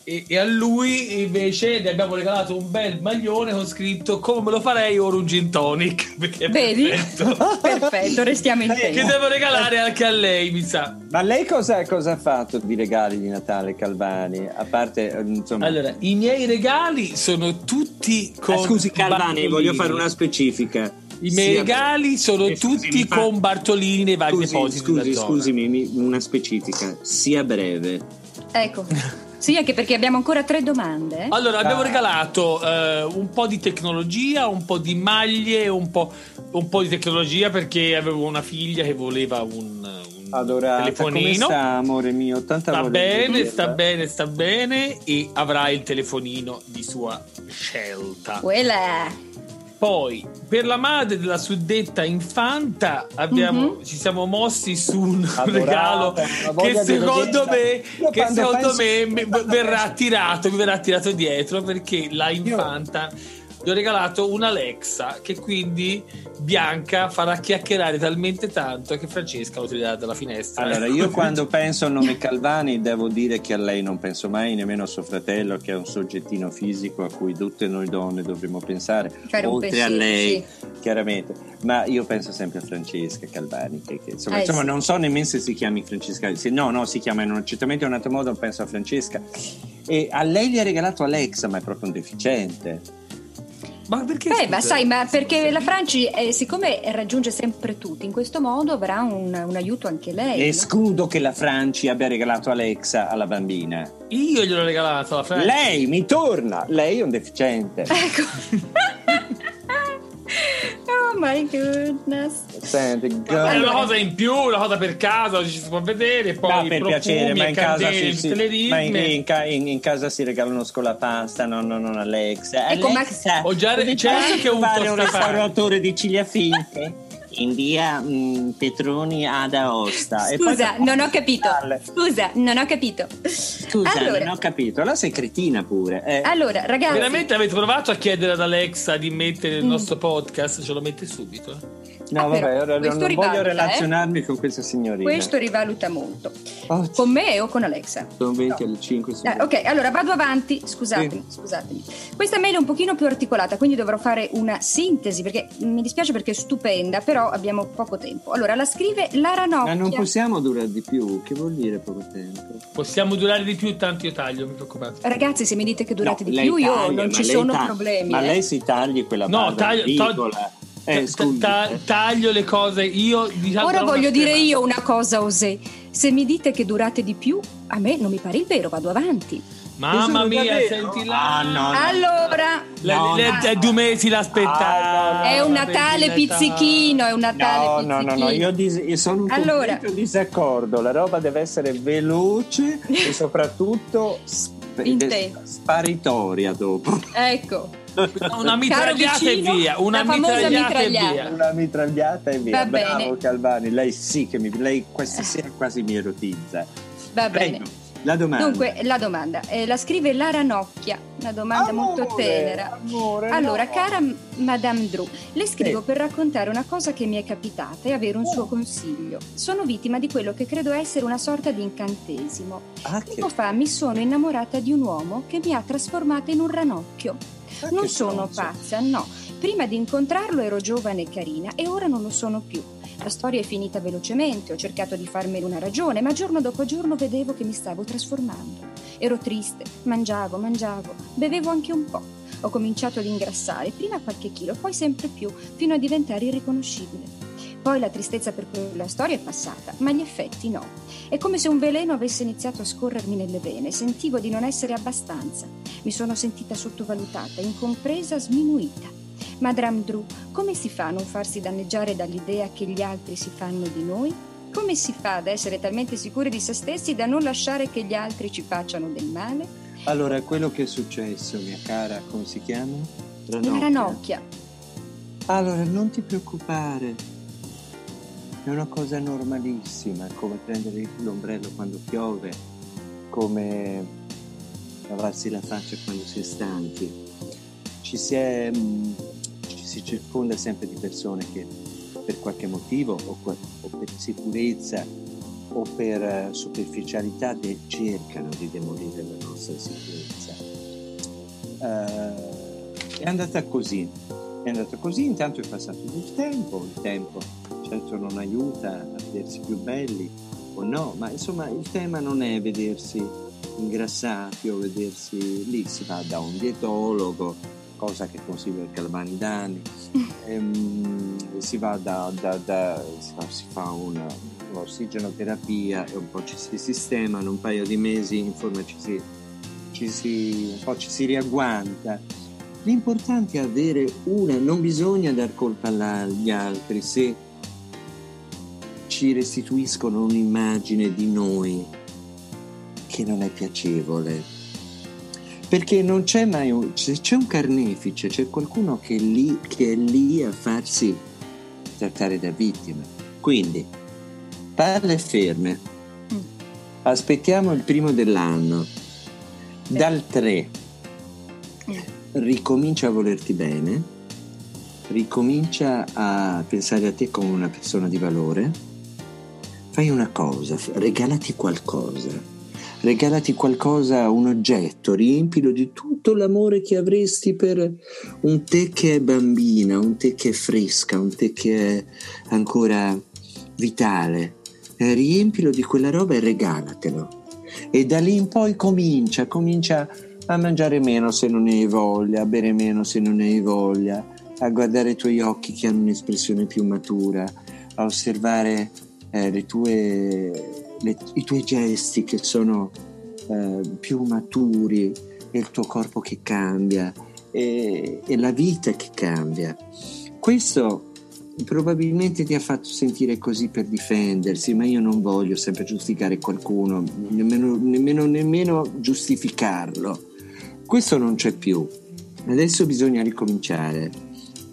e, e, a lui invece gli abbiamo regalato un bel maglione con scritto come lo farei ora un gin tonic? Vedi? Perfetto. perfetto restiamo in tema. che devo regalare anche a lei mi sa. Ma lei cosa, cosa, ha fatto di regali di Natale Calvani? A parte insomma allora i miei regali sono tutti con ah, scusi Calvani Bartolini. voglio fare una specifica. I miei regali sono eh, tutti fa... con Bartolini nei vari scusi, depositi scusi, scusimi una specifica sia breve. Ecco Sì, anche perché abbiamo ancora tre domande. Allora, abbiamo regalato eh, un po' di tecnologia, un po' di maglie, un po', un po' di tecnologia perché avevo una figlia che voleva un, un Adorata, telefonino. come sta, amore mio? Tanta Sta bene, sta bene, sta bene e avrà il telefonino di sua scelta. Quella. Poi, per la madre della suddetta infanta, abbiamo- Mhm. ci siamo mossi su un Adorata, regalo che secondo me. Io che secondo penso- me verrà tirato, mi verrà tirato dietro perché la infanta gli ho regalato un'Alexa che quindi Bianca farà chiacchierare talmente tanto che Francesca lo tirerà dalla finestra. Allora, io quando penso al nome Calvani devo dire che a lei non penso mai, nemmeno a suo fratello che è un soggettino fisico a cui tutte noi donne dovremmo pensare, Fare oltre a lei, sì. chiaramente. Ma io penso sempre a Francesca Calvani, che, che, insomma, Eh, insomma, sì. non so nemmeno se si chiami Francesca, se no, no, si chiama in un, certamente in un altro modo, penso a Francesca. E a lei gli ha regalato Alexa, ma è proprio un deficiente. Ma perché? Beh, ma sai, ma perché la Franci, eh, siccome raggiunge sempre tutti, in questo modo avrà un, un aiuto anche lei. no? Escludo che la Franci abbia regalato Alexa alla bambina. Io gliel'ho regalato alla Francia. Lei mi torna, lei è un deficiente. Ecco. oh my goodness. Senti, una cosa in più, una cosa per casa, ci si può vedere, poi No, per piacere, ma in casa, si, si- ma in, in in- in casa si regala uno scolapasta, no, no, non Alexa. Ecco, ma- Alexa, Ho già- c'è anche un trovare un restauratore di ciglia finte? In via mm, Petroni ad Aosta. E poi Scusa, dopo- non ho capito. Scusa, non ho capito. Scusa, allora, non ho capito. Allora sei cretina pure. eh. allora, ragazzi, Veramente avete provato a chiedere ad Alexa di mettere il Mm. nostro podcast? Ce lo mette subito. No, ah, vabbè, però, ora non, non voglio rivaluta, eh. relazionarmi con questa signorina. questo rivaluta molto. Oh, Con me o con Alexa? sono 20 No. alle 5. Eh, ok, allora vado avanti. Scusatemi, scusatemi. Questa mail è un pochino più articolata, quindi dovrò fare una sintesi perché mi dispiace perché è stupenda, però abbiamo poco tempo. Allora, la scrive Lara Ma Nocchia. non possiamo durare di più. Che vuol dire poco tempo? Possiamo durare di più, tanto io taglio, mi preoccupate. Ragazzi, se mi dite che durate No, di più, io taglia, non ma ci sono taglia- problemi. Ma eh. lei si tagli quella No, barba taglio- ridicola. Eh, Ta- taglio le cose, io diciamo Ora voglio dire io una cosa, Osè. Se mi dite che durate di più, a me non mi pare il vero, vado avanti. Mamma mia, davvero? senti là. Ah, no, no. Allora, Le- No, le- no. è due mesi l'aspettare. Ah, è un Natale pizzichino, è un Natale No, no, pizzichino. no, no, io, dis- io sono un Allora. completo disaccordo. La roba deve essere veloce e soprattutto sp- sparitoria dopo. Ecco, Una mitragliata e vicino, via. Una famosa mitragliata e mitragliata. via. Una mitragliata e via. Va Bravo bene. Calvani, lei sì che mi, lei questa sera quasi mi erotizza. va Prego, bene. la domanda. Dunque, la domanda. Eh, la scrive Lara Nocchia, una domanda molto Amore, tenera. amore, Allora, no. cara Madame Drew, le scrivo Sì. per raccontare una cosa che mi è capitata e avere un suo consiglio. Sono vittima di quello che credo essere una sorta di incantesimo. Ah, che- Tempo fa mi sono innamorata di un uomo che mi ha trasformata in un ranocchio. Non sono pazza, no. Prima di incontrarlo ero giovane e carina e ora non lo sono più. La storia è finita velocemente, ho cercato di farmene una ragione, ma giorno dopo giorno vedevo che mi stavo trasformando. Ero triste, mangiavo, mangiavo, bevevo anche un po'. Ho cominciato ad ingrassare, prima qualche chilo, poi sempre più, fino a diventare irriconoscibile. Poi la tristezza per quella storia è passata, ma gli effetti no. È come se un veleno avesse iniziato a scorrermi nelle vene, sentivo di non essere abbastanza. Mi sono sentita sottovalutata, incompresa, sminuita. Madame Drew, come si fa a non farsi danneggiare dall'idea che gli altri si fanno di noi? Come si fa ad essere talmente sicuri di se stessi da non lasciare che gli altri ci facciano del male? Allora, quello che è successo, mia cara, come si chiama? La ranocchia. Allora, non ti preoccupare. È una cosa normalissima, come prendere l'ombrello quando piove, come lavarsi la faccia quando si è stanchi. Ci si, è, mm, ci si circonda sempre di persone che per qualche motivo o, o per sicurezza o per eh, superficialità de- cercano di demolire la nostra sicurezza. Eh, è andata così, è andata così, intanto è passato del tempo, il tempo certo non aiuta a vedersi più belli o no, ma insomma il tema non è vedersi ingrassati o vedersi lì, si va da un dietologo, cosa che consiglio il Calvani Dani, ehm, si va da, da- da- si fa, si fa una, un'ossigenoterapia e un po' ci si sistema, in un paio di mesi insomma ci si ci si, un po' ci si riagguanta. L'importante è avere una, non bisogna dar colpa agli altri se ci restituiscono un'immagine di noi che non è piacevole. Perché non c'è mai un, se c'è un carnefice, c'è qualcuno che è lì, che è lì a farsi trattare da vittima. Quindi, palle ferme. Mm. Aspettiamo il primo dell'anno. Dal 3 mm. ricomincia a volerti bene, ricomincia a pensare a te come una persona di valore. Fai una cosa, regalati qualcosa regalati qualcosa, un oggetto, riempilo di tutto l'amore che avresti per un te che è bambina, un te che è fresca, un te che è ancora vitale. Eh, riempilo di quella roba e regalatelo. E da lì in poi comincia, comincia a mangiare meno se non ne hai voglia, a bere meno se non ne hai voglia, a guardare i tuoi occhi che hanno un'espressione più matura, a osservare eh, tue le, i tuoi gesti che sono eh, più maturi, il tuo corpo che cambia, e, e la vita che cambia. Questo probabilmente ti ha fatto sentire così per difendersi, ma io non voglio sempre giustificare qualcuno, nemmeno, nemmeno, nemmeno giustificarlo. Questo non c'è più. Adesso bisogna ricominciare.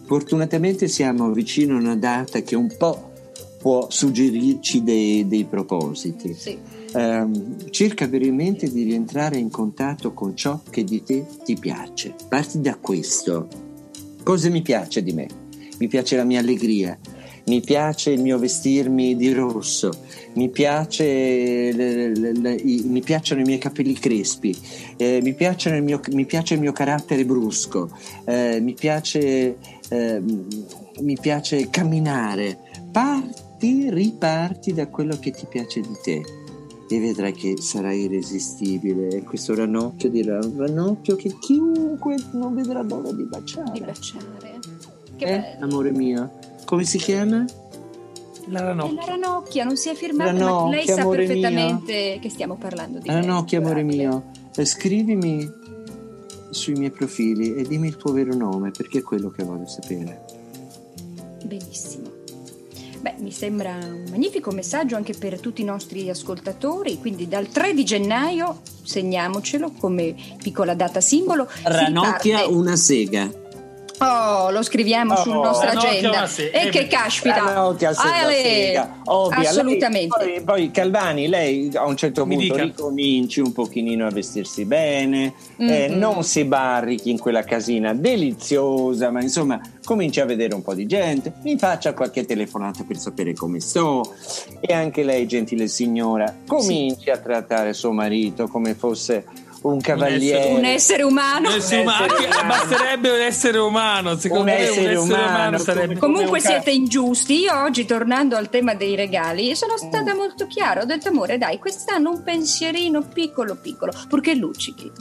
Fortunatamente siamo vicino a una data che un po' può suggerirci dei, dei propositi. Sì. Um, cerca veramente di rientrare in contatto con ciò che di te ti piace. Parti da questo. Cosa mi piace di me? Mi piace la mia allegria, mi piace il mio vestirmi di rosso, mi, piace le, le, le, i, mi piacciono i miei capelli crespi, eh, mi, il mio, mi, piace il mio carattere brusco, eh, mi, piace, eh, mi piace camminare. Parti parti, riparti da quello che ti piace di te e vedrai che sarai irresistibile. E questo ranocchio dirà un ranocchio che chiunque non vedrà l'ora di baciare. Di baciare. Che eh, bello. amore mio, come si chiama? La ranocchia. La ranocchia non si è firmata, ranocchia, ma lei sa perfettamente mio. che stiamo parlando di Ranocchia, amore mio, scrivimi sui miei profili e dimmi il tuo vero nome perché è quello che voglio sapere. Benissimo. Beh, mi sembra un magnifico messaggio anche per tutti i nostri ascoltatori, quindi dal 3 di gennaio, segniamocelo come piccola data simbolo. Ranocchia una sega. Oh, lo scriviamo oh, sulla nostra agenda. Se- e che caspita! Ranocchia sega, Ovvia. Assolutamente. Lei, poi, poi, Calvani, lei a un certo Mi punto dica. ricominci un pochino a vestirsi bene, mm-hmm. eh, non si barrichi in quella casina deliziosa, ma insomma cominci a vedere un po' di gente, mi faccia qualche telefonata per sapere come sto e anche lei, gentile signora, cominci sì. a trattare suo marito come fosse un cavaliere. Un essere umano. Un essere umano. Un essere umano. Basterebbe un essere umano. Secondo un me essere un essere umano, umano sarebbe. Comunque siete ingiusti. Io oggi, tornando al tema dei regali, sono stata mm. molto chiara. Ho detto, amore, dai, quest'anno un pensierino piccolo, piccolo, purché luccichi.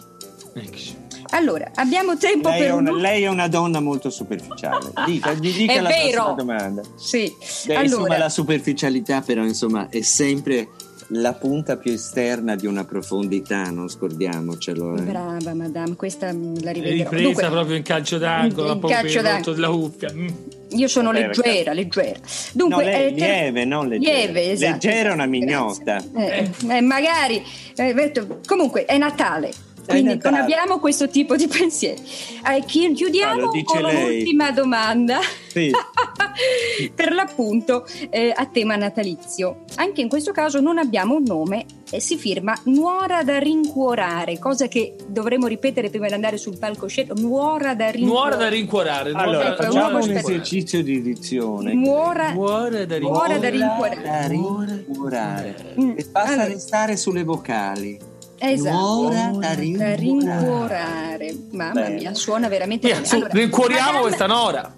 Ecco. Allora, abbiamo tempo lei per una, un... Lei è una donna molto superficiale. Dica, dica è la vero. domanda. Sì. Beh, allora... Insomma, la superficialità però insomma è sempre la punta più esterna di una profondità, non scordiamocelo. Eh. Brava, madame, questa la rivedrò. Ripresa Dunque, proprio in calcio d'angolo, in, in calcio d'angolo. della cuffia. Mm. Io sono Vabbè, leggera, leggera. Dunque, no, lei, eh, lieve, non leggera. Lieve, esatto. Leggera è una mignotta. Eh, eh, magari, eh, comunque è Natale. Quindi non abbiamo questo tipo di pensieri. Eh, chiudiamo ah, con un'ultima domanda. Sì. per l'appunto eh, a tema natalizio. Anche in questo caso non abbiamo un nome e si firma Nuora da rincuorare, cosa che dovremmo ripetere prima di andare sul palcoscenico. Nuora da rincuorare. Nuora da rincuorare. Allora, ecco, facciamo un esercizio di edizione. Nuora, nuora da rincuorare. Nuora da rincuorare. Da rincuorare. Mm. E basta allora. restare sulle vocali. Esatto, Nuora da rincuorare. rincuorare. Mamma Bene. mia, suona veramente bene. Allora, rincuoriamo Madame, questa Nora.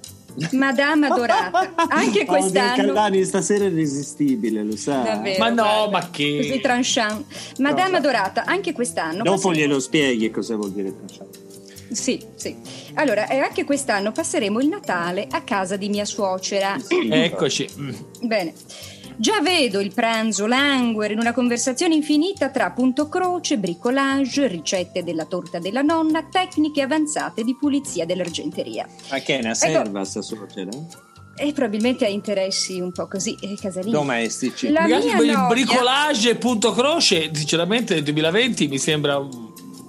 Madame adorata, anche oh, quest'anno. Calvani stasera è irresistibile, lo sa. Davvero, ma no, guarda, ma che. Così tranchant. Madame no, adorata, anche quest'anno. Dopo passeremo... glielo spieghi cosa vuol dire tranchant. Sì, sì. Allora, eh, anche quest'anno passeremo il Natale a casa di mia suocera. Eccoci. Bene. Già vedo il pranzo languere in una conversazione infinita tra punto croce, bricolage, ricette della torta della nonna, tecniche avanzate di pulizia dell'argenteria. Ma che è una serva sta suocera? E probabilmente ha interessi un po' così eh, casalini. Domestici. La mia il bricolage e punto croce, sinceramente nel 2020 mi sembra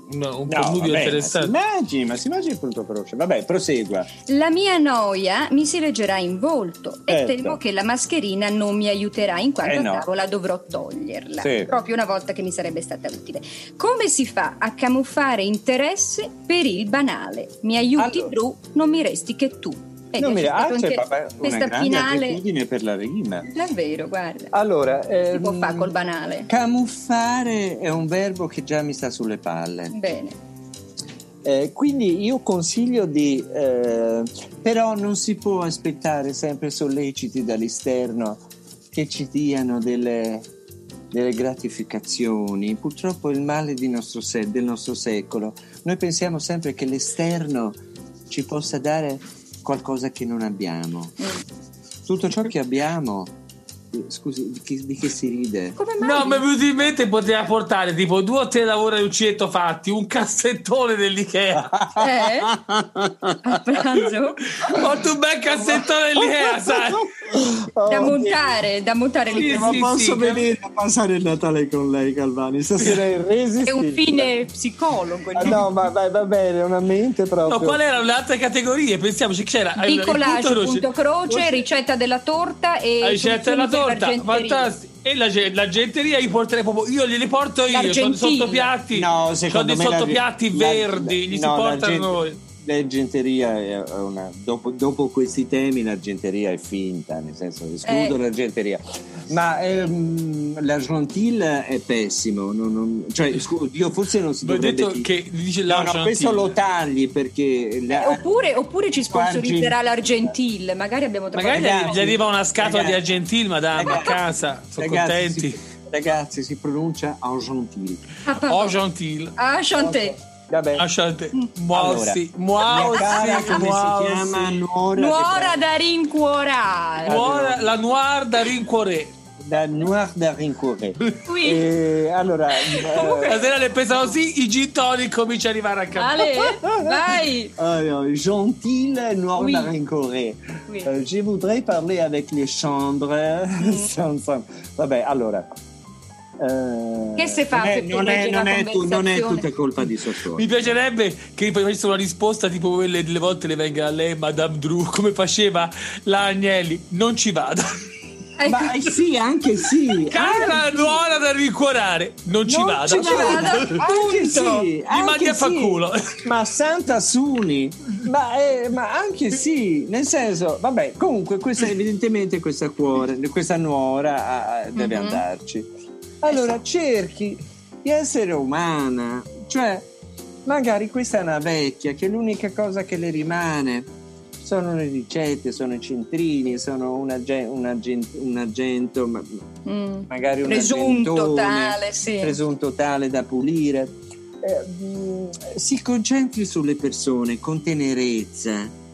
un, un, un No, connubio vabbè, ma si interessante. immagini, ma si immagini il punto croce. Vabbè, prosegua. La mia noia mi si leggerà in volto e Certo. temo che la mascherina non mi aiuterà in quanto Eh no. a tavola dovrò toglierla, Sì. proprio una volta che mi sarebbe stata utile. Come si fa a camuffare interesse per il banale? Mi aiuti Allora. Drew, non mi resti che tu. E non mi c'è ah, c'è una questa finale. per la rima. Davvero, guarda. Allora, Si può ehm, fare col banale. Camuffare è un verbo che già mi sta sulle palle. Bene. Eh, quindi io consiglio di... eh, però non si può aspettare sempre solleciti dall'esterno che ci diano delle, delle gratificazioni. Purtroppo è il male di nostro se- del nostro secolo. Noi pensiamo sempre che l'esterno ci possa dare qualcosa che non abbiamo. Mm. Tutto ciò che abbiamo... Scusi, di che, di che si ride? Come mai? No, mi è venuto in mente poteva portare tipo due o tre lavori uncinetto fatti, un cassettone dell'Ikea. Eh? A pranzo? Porta un bel cassettone dell'Ikea, sai? Da montare, da montare Sì. Ma sì, posso sì, venire a passare il Natale con lei, Calvani? Stasera è È irresistibile. un fine psicologo. Ah, no, ma vai, va bene, una mente proprio. No, quali erano le altre categorie? Pensiamoci c'era il- il Bricolage, punto punto croce, croce, ricetta della torta e la ricetta della torta, l'argenteria. fantastico. E la, ge- l'argenteria io porterei proprio, io glieli porto io, sono dei sottopiatti, No, sono dei la- sottopiatti la- verdi, li si no, portano l'argent- noi. L'argenteria è una. Dopo, dopo questi temi, l'argenteria è finta, nel senso escludo Eh. l'argenteria. Ma ehm, l'argentile è pessimo. non- non- cioè, scu- io forse non si Vi ho dovrebbe. detto che dice No, no, questo lo tagli perché. Eh, la- oppure, oppure ci sponsorizzerà Argent- l'Argentil, magari abbiamo trovato Magari gli- Ragazzi, gli arriva una scatola ragazzi, di Argentil, madame, a casa, sono ragazzi, contenti. Si, ragazzi, si pronuncia argentile. Ah. Oh, Gentil. Ah. Vabbè. Lasciate. Mm. Muosi, Allora, cara, come muosi. si chiama? Nuora. Nuora da rincuorare. Nuora- la noir da rincuoré. Da Noir da Rincorre. Qui. E allora, Comunque eh, la sera le pensano così, i gin cominciano ad arrivare a casa. Ale, vai. alors, gentil Noir Oui. da Rincorre. Oui. Euh, je voudrais parler avec les chambres. Ensemble. Vabbè, allora. Eh, Che se fa non è, per non è, non è tu- non è tutta colpa di Sassuolo. Mi piacerebbe che poi facesse una risposta tipo quelle delle volte le venga a lei, Madame Drew, come faceva la Agnelli. Non ci vada. Ecco. Ma eh, sì, anche sì. Cara nuora da rincuorare, non ci Non vada. ci vada. Anche Anche sì, Gli mandi a fa sì. culo. Ma Santa Suni, ma, eh, ma anche sì, nel senso, vabbè, comunque questa evidentemente questa cuore, questa nuora ah, ah, deve Mhm. andarci. Allora cerchi di essere umana, cioè magari questa è una vecchia che l'unica cosa che le rimane sono le ricette, sono i centrini, sono un, agen- un agen- un agento, ma- Mm. magari un Presunto agentone, tale, sì. presunto tale da pulire. Eh, mh, si concentri sulle persone con tenerezza.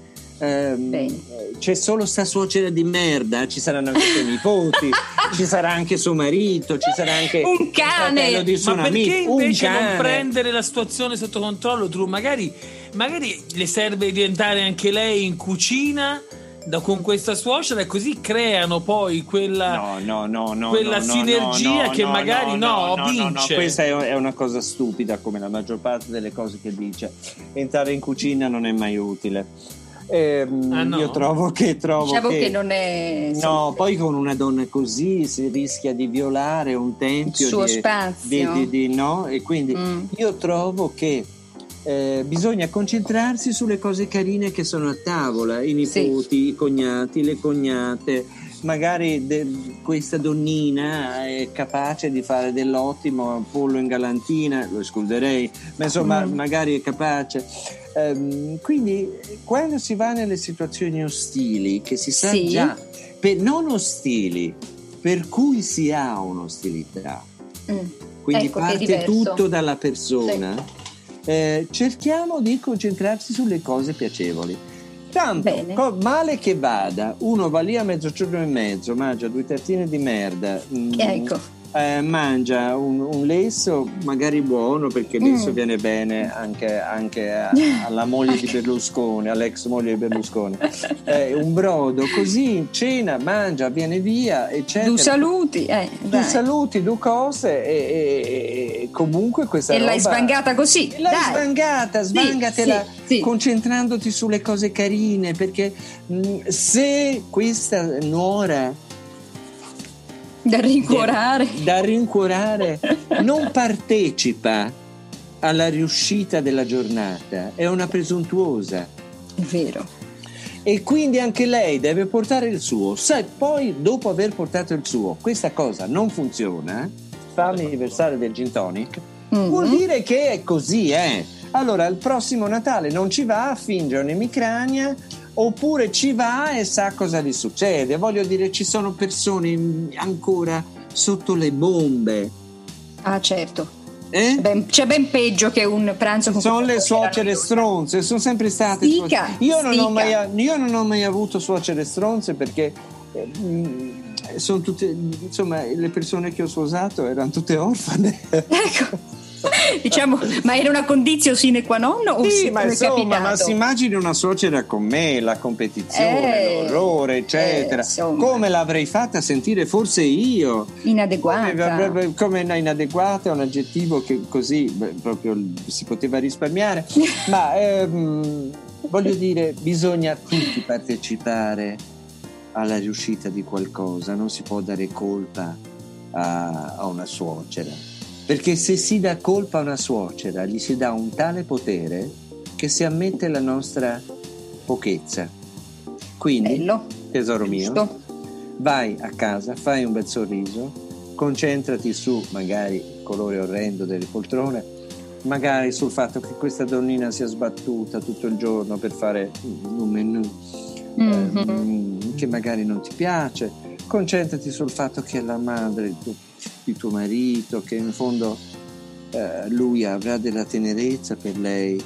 Ehm, eh, c'è solo sta suocera di merda, ci saranno anche suoi nipoti, ci sarà anche suo marito, ci sarà anche Un cane. di suo Ma perché invece non prendere la situazione sotto controllo, Drew? Magari, magari le serve diventare anche lei in cucina da- con questa suocera e così creano poi quella... No, no, no, no, quella no, no, sinergia no, che no, magari no, no, vince. questa è una cosa stupida come la maggior parte delle cose che dice. Entrare in cucina non è mai utile. Ehm, Ah, no? Io trovo che trovo Diciamo che, che non è No, poi con una donna così si rischia di violare un tempio Il suo di, spazio. di- di- di- no? E quindi Mm. io trovo che eh, bisogna concentrarsi sulle cose carine che sono a tavola, i nipoti, i cognati, le cognate. Magari de- questa donnina è capace di fare dell'ottimo pollo in galantina, lo escluderei, ma insomma, Mm. magari è capace. Ehm, quindi, quando si va nelle situazioni ostili, che si sa Sì. già, per, non ostili, per cui si ha un'ostilità, Mm. quindi Ecco parte tutto dalla persona. Eh, cerchiamo di concentrarsi sulle cose piacevoli. Tanto, co- male che vada, uno va lì a mezzogiorno e mezzo, mangia due tartine di merda, mm, Ecco. Eh, mangia un, un lesso magari buono perché il lesso Mm. viene bene anche, anche a- alla moglie di Berlusconi, all'ex moglie di Berlusconi, Eh, un brodo, così cena, mangia, viene via, eccetera. Du saluti, eh, Tu dai. saluti, due cose e, e- e comunque questa E l'hai roba- svangata così. L'hai dai. svangatela sì, sì. concentrandoti sulle cose carine perché mh, se questa nuora Da rincuorare. da rincuorare non partecipa alla riuscita della giornata, è una presuntuosa È vero. e quindi anche lei deve portare il suo. Se poi dopo aver portato il suo questa cosa non funziona, fammi versare del gin tonic, Mhm. vuol dire che è così, eh. Allora il prossimo Natale non ci va, finge un'emicrania oppure ci va e sa cosa gli succede. Voglio dire, ci sono persone ancora sotto le bombe. Ah, certo. Eh? Ben- c'è ben peggio che un pranzo con Sono le suocere stronze, sono sempre state Stica. Io non, ho mai, io non ho mai avuto suocere stronze perché eh, mh, sono tutte, insomma, le persone che ho sposato erano tutte orfane. Ecco. diciamo, ma era una condizione sine qua non o Sì, ma insomma, ma si immagini una suocera con me, la competizione, Eh, l'orrore, eccetera. eh. Come l'avrei fatta sentire forse io? inadeguata. Come, come inadeguata è un aggettivo che così beh, proprio si poteva risparmiare, ma ehm, voglio dire, bisogna tutti partecipare alla riuscita di qualcosa, non si può dare colpa a, a una suocera. Perché se si dà colpa a una suocera, gli si dà un tale potere che si ammette la nostra pochezza. Quindi, Bello. tesoro mio, Giusto. vai a casa, fai un bel sorriso, concentrati su magari il colore orrendo delle poltrone, magari sul fatto che questa donnina sia sbattuta tutto il giorno per fare un menù Mhm. ehm, che magari non ti piace, concentrati sul fatto che la madre tuo, di tuo marito, che in fondo eh, lui avrà della tenerezza per lei.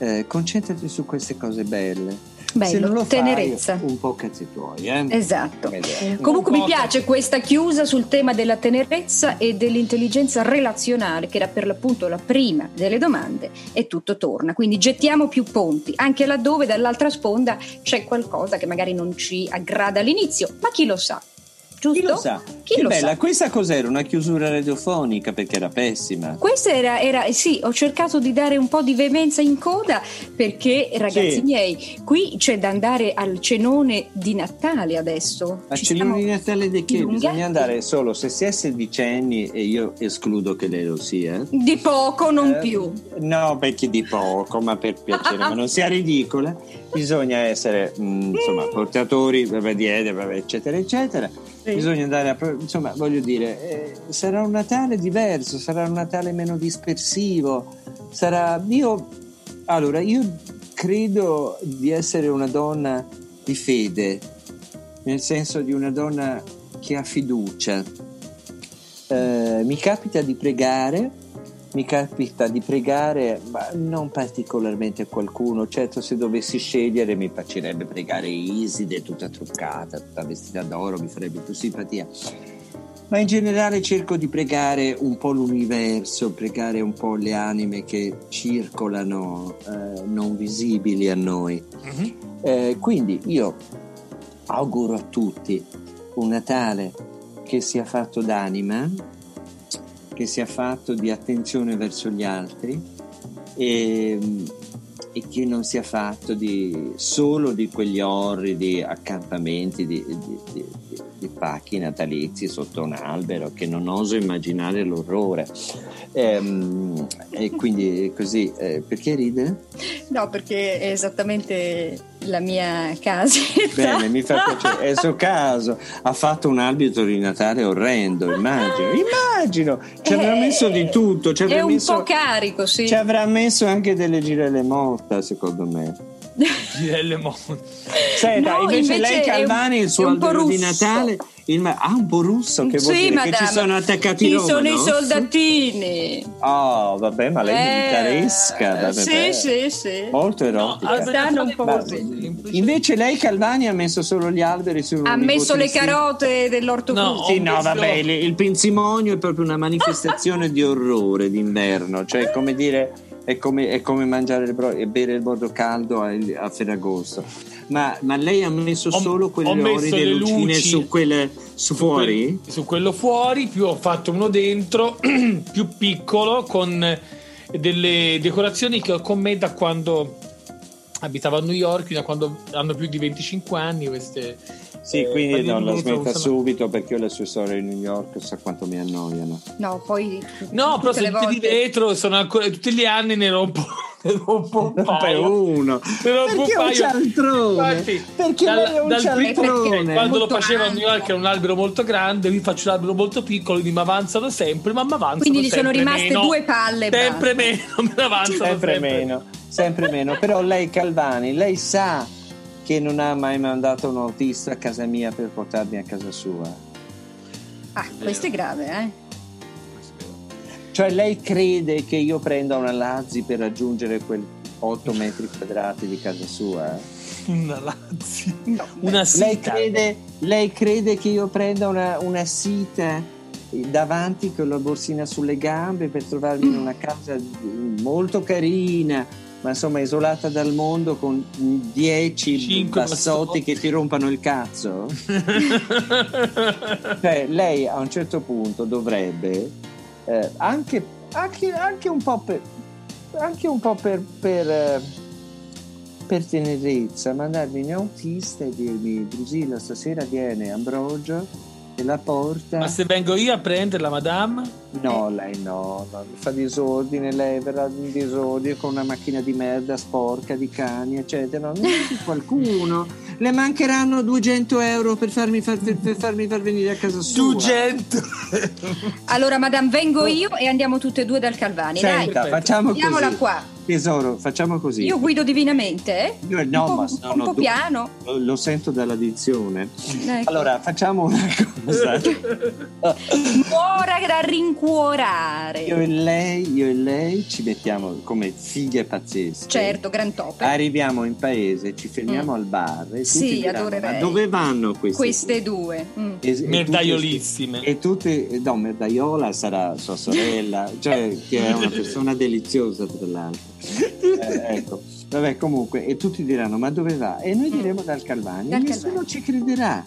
Eh, concentrati su queste cose belle. Se Bello, non lo tenerezza. fai, un po' cazzi tuoi, eh? Esatto. Vedete. Comunque Un mi piace questa chiusa sul tema della tenerezza e dell'intelligenza relazionale, che era per l'appunto la prima delle domande, e tutto torna. Quindi gettiamo più ponti, anche laddove dall'altra sponda c'è qualcosa che magari non ci aggrada all'inizio, ma chi lo sa? Giusto? Chi lo sa? Chi che lo bella, sa? questa cos'era? Una chiusura radiofonica perché era pessima. Questa era, era- eh sì, ho cercato di dare un po' di veemenza in coda perché, ragazzi Sì. miei, qui c'è da andare al cenone di Natale adesso. A Ci Celino stiamo di Natale di che? dilungando. Bisogna andare solo se si è sedicenni e io escludo che lei lo sia. Di poco, non Eh, più. No, perché di poco, ma per piacere, ma non sia ridicola. Bisogna essere, mh, insomma, portatori, vabbè, diete, vabbè, eccetera, eccetera. Sì. Bisogna andare a, insomma, voglio dire, eh, sarà un Natale diverso, sarà un Natale meno dispersivo, sarà, io, allora, io credo di essere una donna di fede, nel senso di una donna che ha fiducia. Eh, mi capita di pregare, mi capita di pregare, ma non particolarmente a qualcuno. Certo, se dovessi scegliere, mi piacerebbe pregare Iside, tutta truccata, tutta vestita d'oro, mi farebbe più simpatia. Ma in generale cerco di pregare un po' l'universo, pregare un po' le anime che circolano eh, non visibili a noi. Mhm. Eh, quindi io auguro a tutti un Natale che sia fatto d'anima, che sia fatto di attenzione verso gli altri e, e che non sia fatto di, solo di quegli orridi accampamenti di, di, di, pacchi natalizi sotto un albero che non oso immaginare l'orrore. Ehm, e quindi così, eh, perché ride? No, perché è esattamente la mia casa. Bene, mi fa piacere. È il suo caso. Ha fatto un arbitro di Natale orrendo, immagino. Immagino. Ci avrà Eh, messo di tutto. Ci È avrà un messo, po' carico, sì. ci avrà messo anche delle girelle morta, secondo me. Girelle Monte. Senta, No, invece, invece lei è un- Calvani il è suo albero di russo. Natale Il ma- ah, un po' russo che vuol Sì, dire che madame. ci sono attaccati Ci Roma, sono i no? soldatini. Oh, vabbè, ma lei è militaresca. Eh, vabbè, sì, beh. sì, sì. Molto No, erotica. Stanno un po' così. Invece lei Calvani ha messo solo gli alberi su Ha messo le carote dell'orto No. Sì, no, vabbè, il, il pinzimonio è proprio una manifestazione di orrore d'inverno, cioè come dire è come, è come mangiare bro- e bere il brodo caldo a, a Ferragosto. Ma, ma lei ha messo Ho- solo ho quelle messo ori le lucine luci su quelle su fuori? Su quello fuori, più ho fatto uno dentro, più piccolo, con delle decorazioni che ho con me da quando abitavo a New York, da quando hanno più di 25 anni queste... Sì, eh, quindi non la smetta insomma. subito perché io le sue storie in New York sa quanto mi annoiano. No, poi. No, però sono tutti di volte. vetro, sono ancora, tutti gli anni ne rompo, ne rompo un Per paio. uno. Ne rompo Perché un paio. cialtrone? Infatti, Perché dal- un dal primo- cialtrone? quando lo facevo a New York era un albero molto grande, io faccio l'albero molto piccolo, quindi mi avanzano sempre, ma mi avanzano Quindi gli sono sempre rimaste meno. due palle Sempre basta. meno, me ne avanzano sempre, sempre, meno, sempre meno. Però lei Calvani, lei sa che non ha mai mandato un autista a casa mia per portarmi a casa sua. Ah, questo è grave, eh? Cioè lei crede che io prenda una Lazzi per raggiungere quel 8 metri quadrati di casa sua? Una Lazio. No. Una Lei sita. crede, lei crede che io prenda una, una sita davanti con la borsina sulle gambe per trovarmi in una casa molto carina, ma insomma isolata dal mondo con 10 Cinque bassotti che ti rompono il cazzo? Cioè, lei a un certo punto dovrebbe eh, anche, anche, anche un po' per anche un po' per, per, eh, per tenerezza mandarmi in autista e dirmi Drusilla stasera viene Ambrogio e la porta Ma se vengo io a prenderla, madame? no lei no, no, fa disordine lei verrà in disordine con una macchina di merda sporca di cani eccetera non c'è qualcuno le mancheranno 200 euro per farmi far, per farmi far venire a casa sua 200. Allora, madame, vengo io e andiamo tutte e due dal Calvani. Senta, Dai. facciamo Andiamola così qua. Tesoro facciamo così Io guido divinamente, eh? Io- no, un po', ma no, un no, po' tu- piano. Lo, lo sento dalla dizione. Ecco. Allora, facciamo una cosa. Muora da rincuorare. Io e lei, io e lei ci mettiamo come figlie pazzesche. Certo, gran top. Arriviamo in paese, ci fermiamo Mm. al bar e Sì, diranno, adorerei. Ma dove vanno questi? Queste due. Mm. E- tutti- Merdaiolissime. E tutte, no, Merdaiola sarà sua sorella, cioè che è una persona deliziosa tra l'altro. Eh, ecco, vabbè, comunque, e tutti diranno: Ma dove va? E noi diremo dal Calvani, Dal e nessuno Calvani. ci crederà,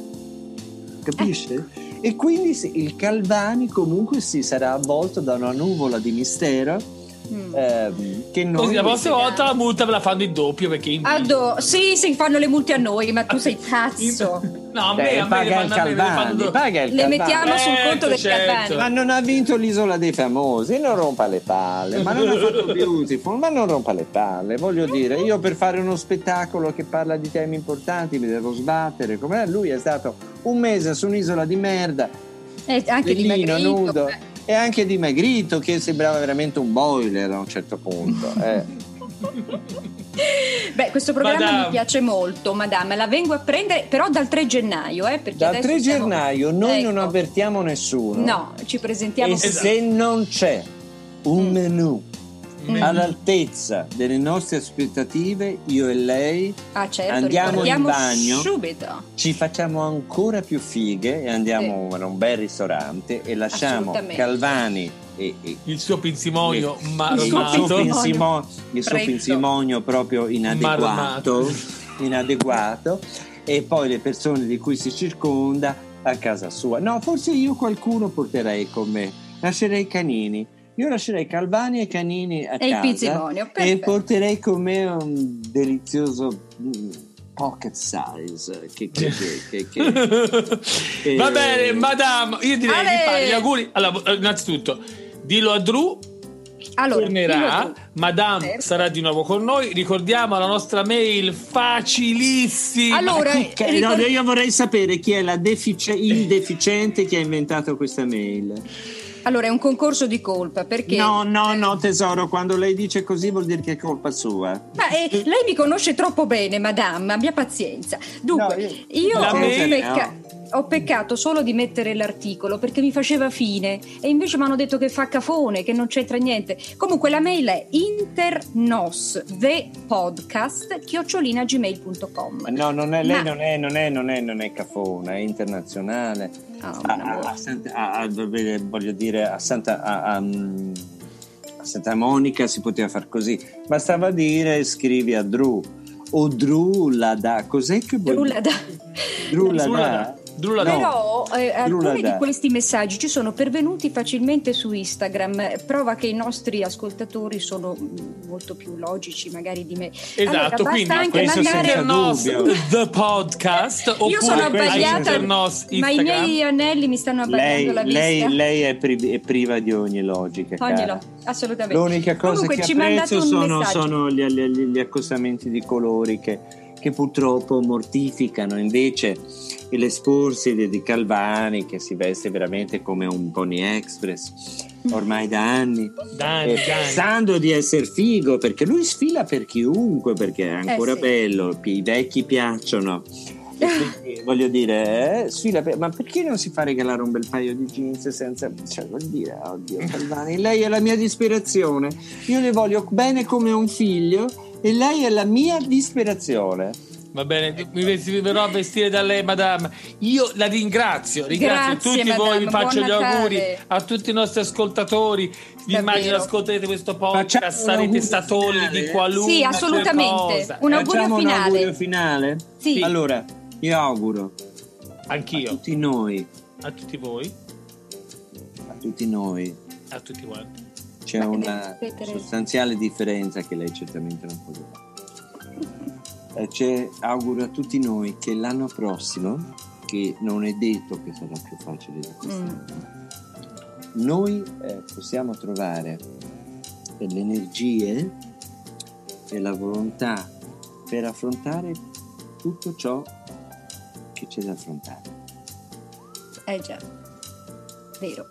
capisce? E quindi il Calvani comunque si sarà avvolto da una nuvola di mistero Mm. ehm, che noi Così la prossima volta la multa ve la fanno in doppio perché in Addo- sì, sì, fanno le multe a noi, ma tu sei pazzo. No, a me, Cioè, a me le paga il fanno- me le fanno Calvani, paga il Le Calvani. mettiamo sul Certo, conto del certo. Calvani. Ma non ha vinto l'isola dei famosi, non rompa le palle, ma non ha fatto Beautiful, ma non rompa le palle, voglio dire, io per fare uno spettacolo che parla di temi importanti mi devo sbattere, come lui è stato un mese su un'isola di merda, Eh, anche di bellino, Magrito. nudo, eh. E anche dimagrito che sembrava veramente un boiler a un certo punto. eh. Beh, questo programma Madame. mi piace molto, madame. La vengo a prendere, però dal 3 gennaio, eh, perché Dal adesso 3 siamo- gennaio noi non Ecco. avvertiamo nessuno No, ci presentiamo e così. se non c'è un Mm. menù. All'altezza delle nostre aspettative, io e lei Ah, certo, Andiamo in bagno. subito. ci facciamo ancora più fighe e andiamo in un bel ristorante e lasciamo. Calvani e, e- Il suo pinzimonio il suo marmato. pinsimo- il suo Freddo. pinsimonio proprio inadeguato, Marmato. inadeguato e poi le persone di cui si circonda a casa sua. No, forse io qualcuno porterei con me, lascerei i canini. Io lascerei Calvani e Canini a E il casa pinzimonio, e perfetto. porterei con me un delizioso mm, pocket size che, che, che, che- che- Va Eh. bene, madame, io direi Ale! di fare gli auguri. Allora, innanzitutto, dillo a Drew, Allora, tornerà, madame Certo. sarà di nuovo con noi. Ricordiamo la nostra mail facilissima. Allora, Chi- che- no, ricor- io vorrei sapere chi è la defici- il deficiente che ha inventato questa mail. Allora, è un concorso di colpa perché. No, no, no, tesoro, quando lei dice così vuol dire che è colpa sua. Ma eh, lei mi conosce troppo bene, madame, abbia pazienza. Dunque, No, io, La ho becca- ho peccato solo di mettere l'articolo perché mi faceva fine e invece mi hanno detto che fa cafone, che non c'entra niente. Comunque la mail è internos the podcast chiocciolinagmail.com. No, non è, lei Ma- non, è, non, è, non, è, non è cafona, è internazionale. Ah, A- un a- amore. a Santa- a- a- dove- voglio dire, a Santa, a, a, mm, a Santa Monica si poteva far così. Bastava dire scrivi a Drew o Drew la dà. Cos'è che vuol da- Drew la da- Drulla da- Però eh, alcuni di questi messaggi ci sono pervenuti facilmente su Instagram, eh, prova che i nostri ascoltatori sono mm, molto più logici magari di me. Esatto, Allora, basta quindi anche questo mandare... senza Internos dubbio. The Podcast Io sono abbagliata, ma i miei anelli mi stanno abbagliando Lei, la vista. lei, lei è, pri- è priva di ogni logica. Ogni cara. lo- assolutamente. L'unica cosa Comunque, che ci apprezzo un sono, messaggio. sono gli, gli- gli accostamenti di colori che, che purtroppo mortificano. Invece l'esporsi di, di Calvani che si veste veramente come un Pony Express ormai da anni. Dai, eh, dai. pensando di essere figo perché lui sfila per chiunque perché è ancora Eh, sì. bello, i vecchi piacciono. Quindi, voglio dire, eh, sfila per- ma perché non si fa regalare un bel paio di jeans senza. Cioè, vuol dire, oddio, Calvani, lei è la mia disperazione. Io le voglio bene come un figlio e lei è la mia disperazione. Va bene, mi verrò a vestire da lei, madame. Io la ringrazio, ringrazio Grazie, tutti voi, vi madame, faccio gli auguri Natale. a tutti i nostri ascoltatori. Vi Davvero. immagino ascolterete questo podcast, sarete finale, di qualunque Sì, assolutamente. cosa. Un augurio Facciamo finale. un augurio finale? Sì. Allora, io auguro a Anch'io, tutti noi, a tutti voi, a tutti noi, a tutti quanti. C'è Ma una sostanziale differenza che lei certamente non può dire. Eh, c'è- auguro a tutti noi che l'anno prossimo, che non è detto che sarà più facile di quest'anno, noi eh, possiamo trovare le energie e la volontà per affrontare tutto ciò che c'è da affrontare. Eh già, vero.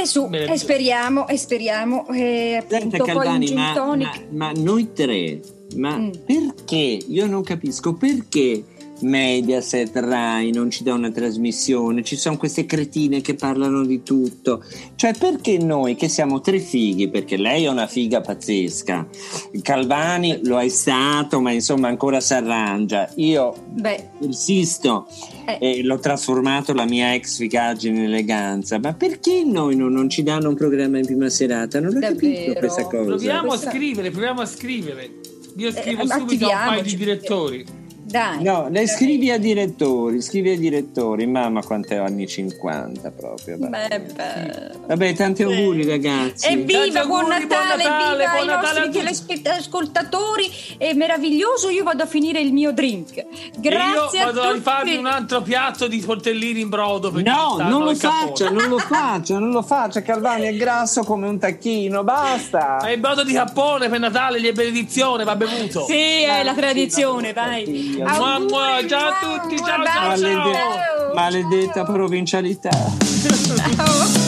E su, e speriamo, e speriamo, e appunto un Calvani, gin ma, tonic. ma- ma noi tre, ma Mm. perché? Io non capisco perché Mediaset, Rai non ci dà una trasmissione, ci sono queste cretine che parlano di tutto. Cioè perché noi che siamo tre fighi, perché lei è una figa pazzesca, Calvani lo è stato, ma insomma ancora si arrangia. Io Beh, insisto eh, e l'ho trasformato la mia ex figaggine in eleganza. Ma perché noi non, non ci danno un programma in prima serata? Non ho capito Davvero? questa cosa. Proviamo Questa- a scrivere, proviamo a scrivere. Io scrivo Eh, subito a un paio di direttori. Dai. No, le scrivi a direttori, scrivi a direttori, mamma quanto è anni 50 proprio. Beh, beh. Vabbè, tanti auguri ragazzi. Evviva, buon auguri, buon Natale, Natale, viva buon i Natale a nostri telespettatori, è meraviglioso, io vado a finire il mio drink. Grazie e io vado a a rifarmi tutti. un altro piatto di tortellini in brodo. No, non lo al capone. faccia, non lo faccia, non lo faccia, Calvani è grasso come un tacchino, basta. Ma il brodo di cappone per Natale, gli è benedizione, va bevuto. Sì, è la tradizione, vai. Auguri, mua, ciao a tutti, ciao, ciao, ciao. Malede- maledetta provincialità. Ciao.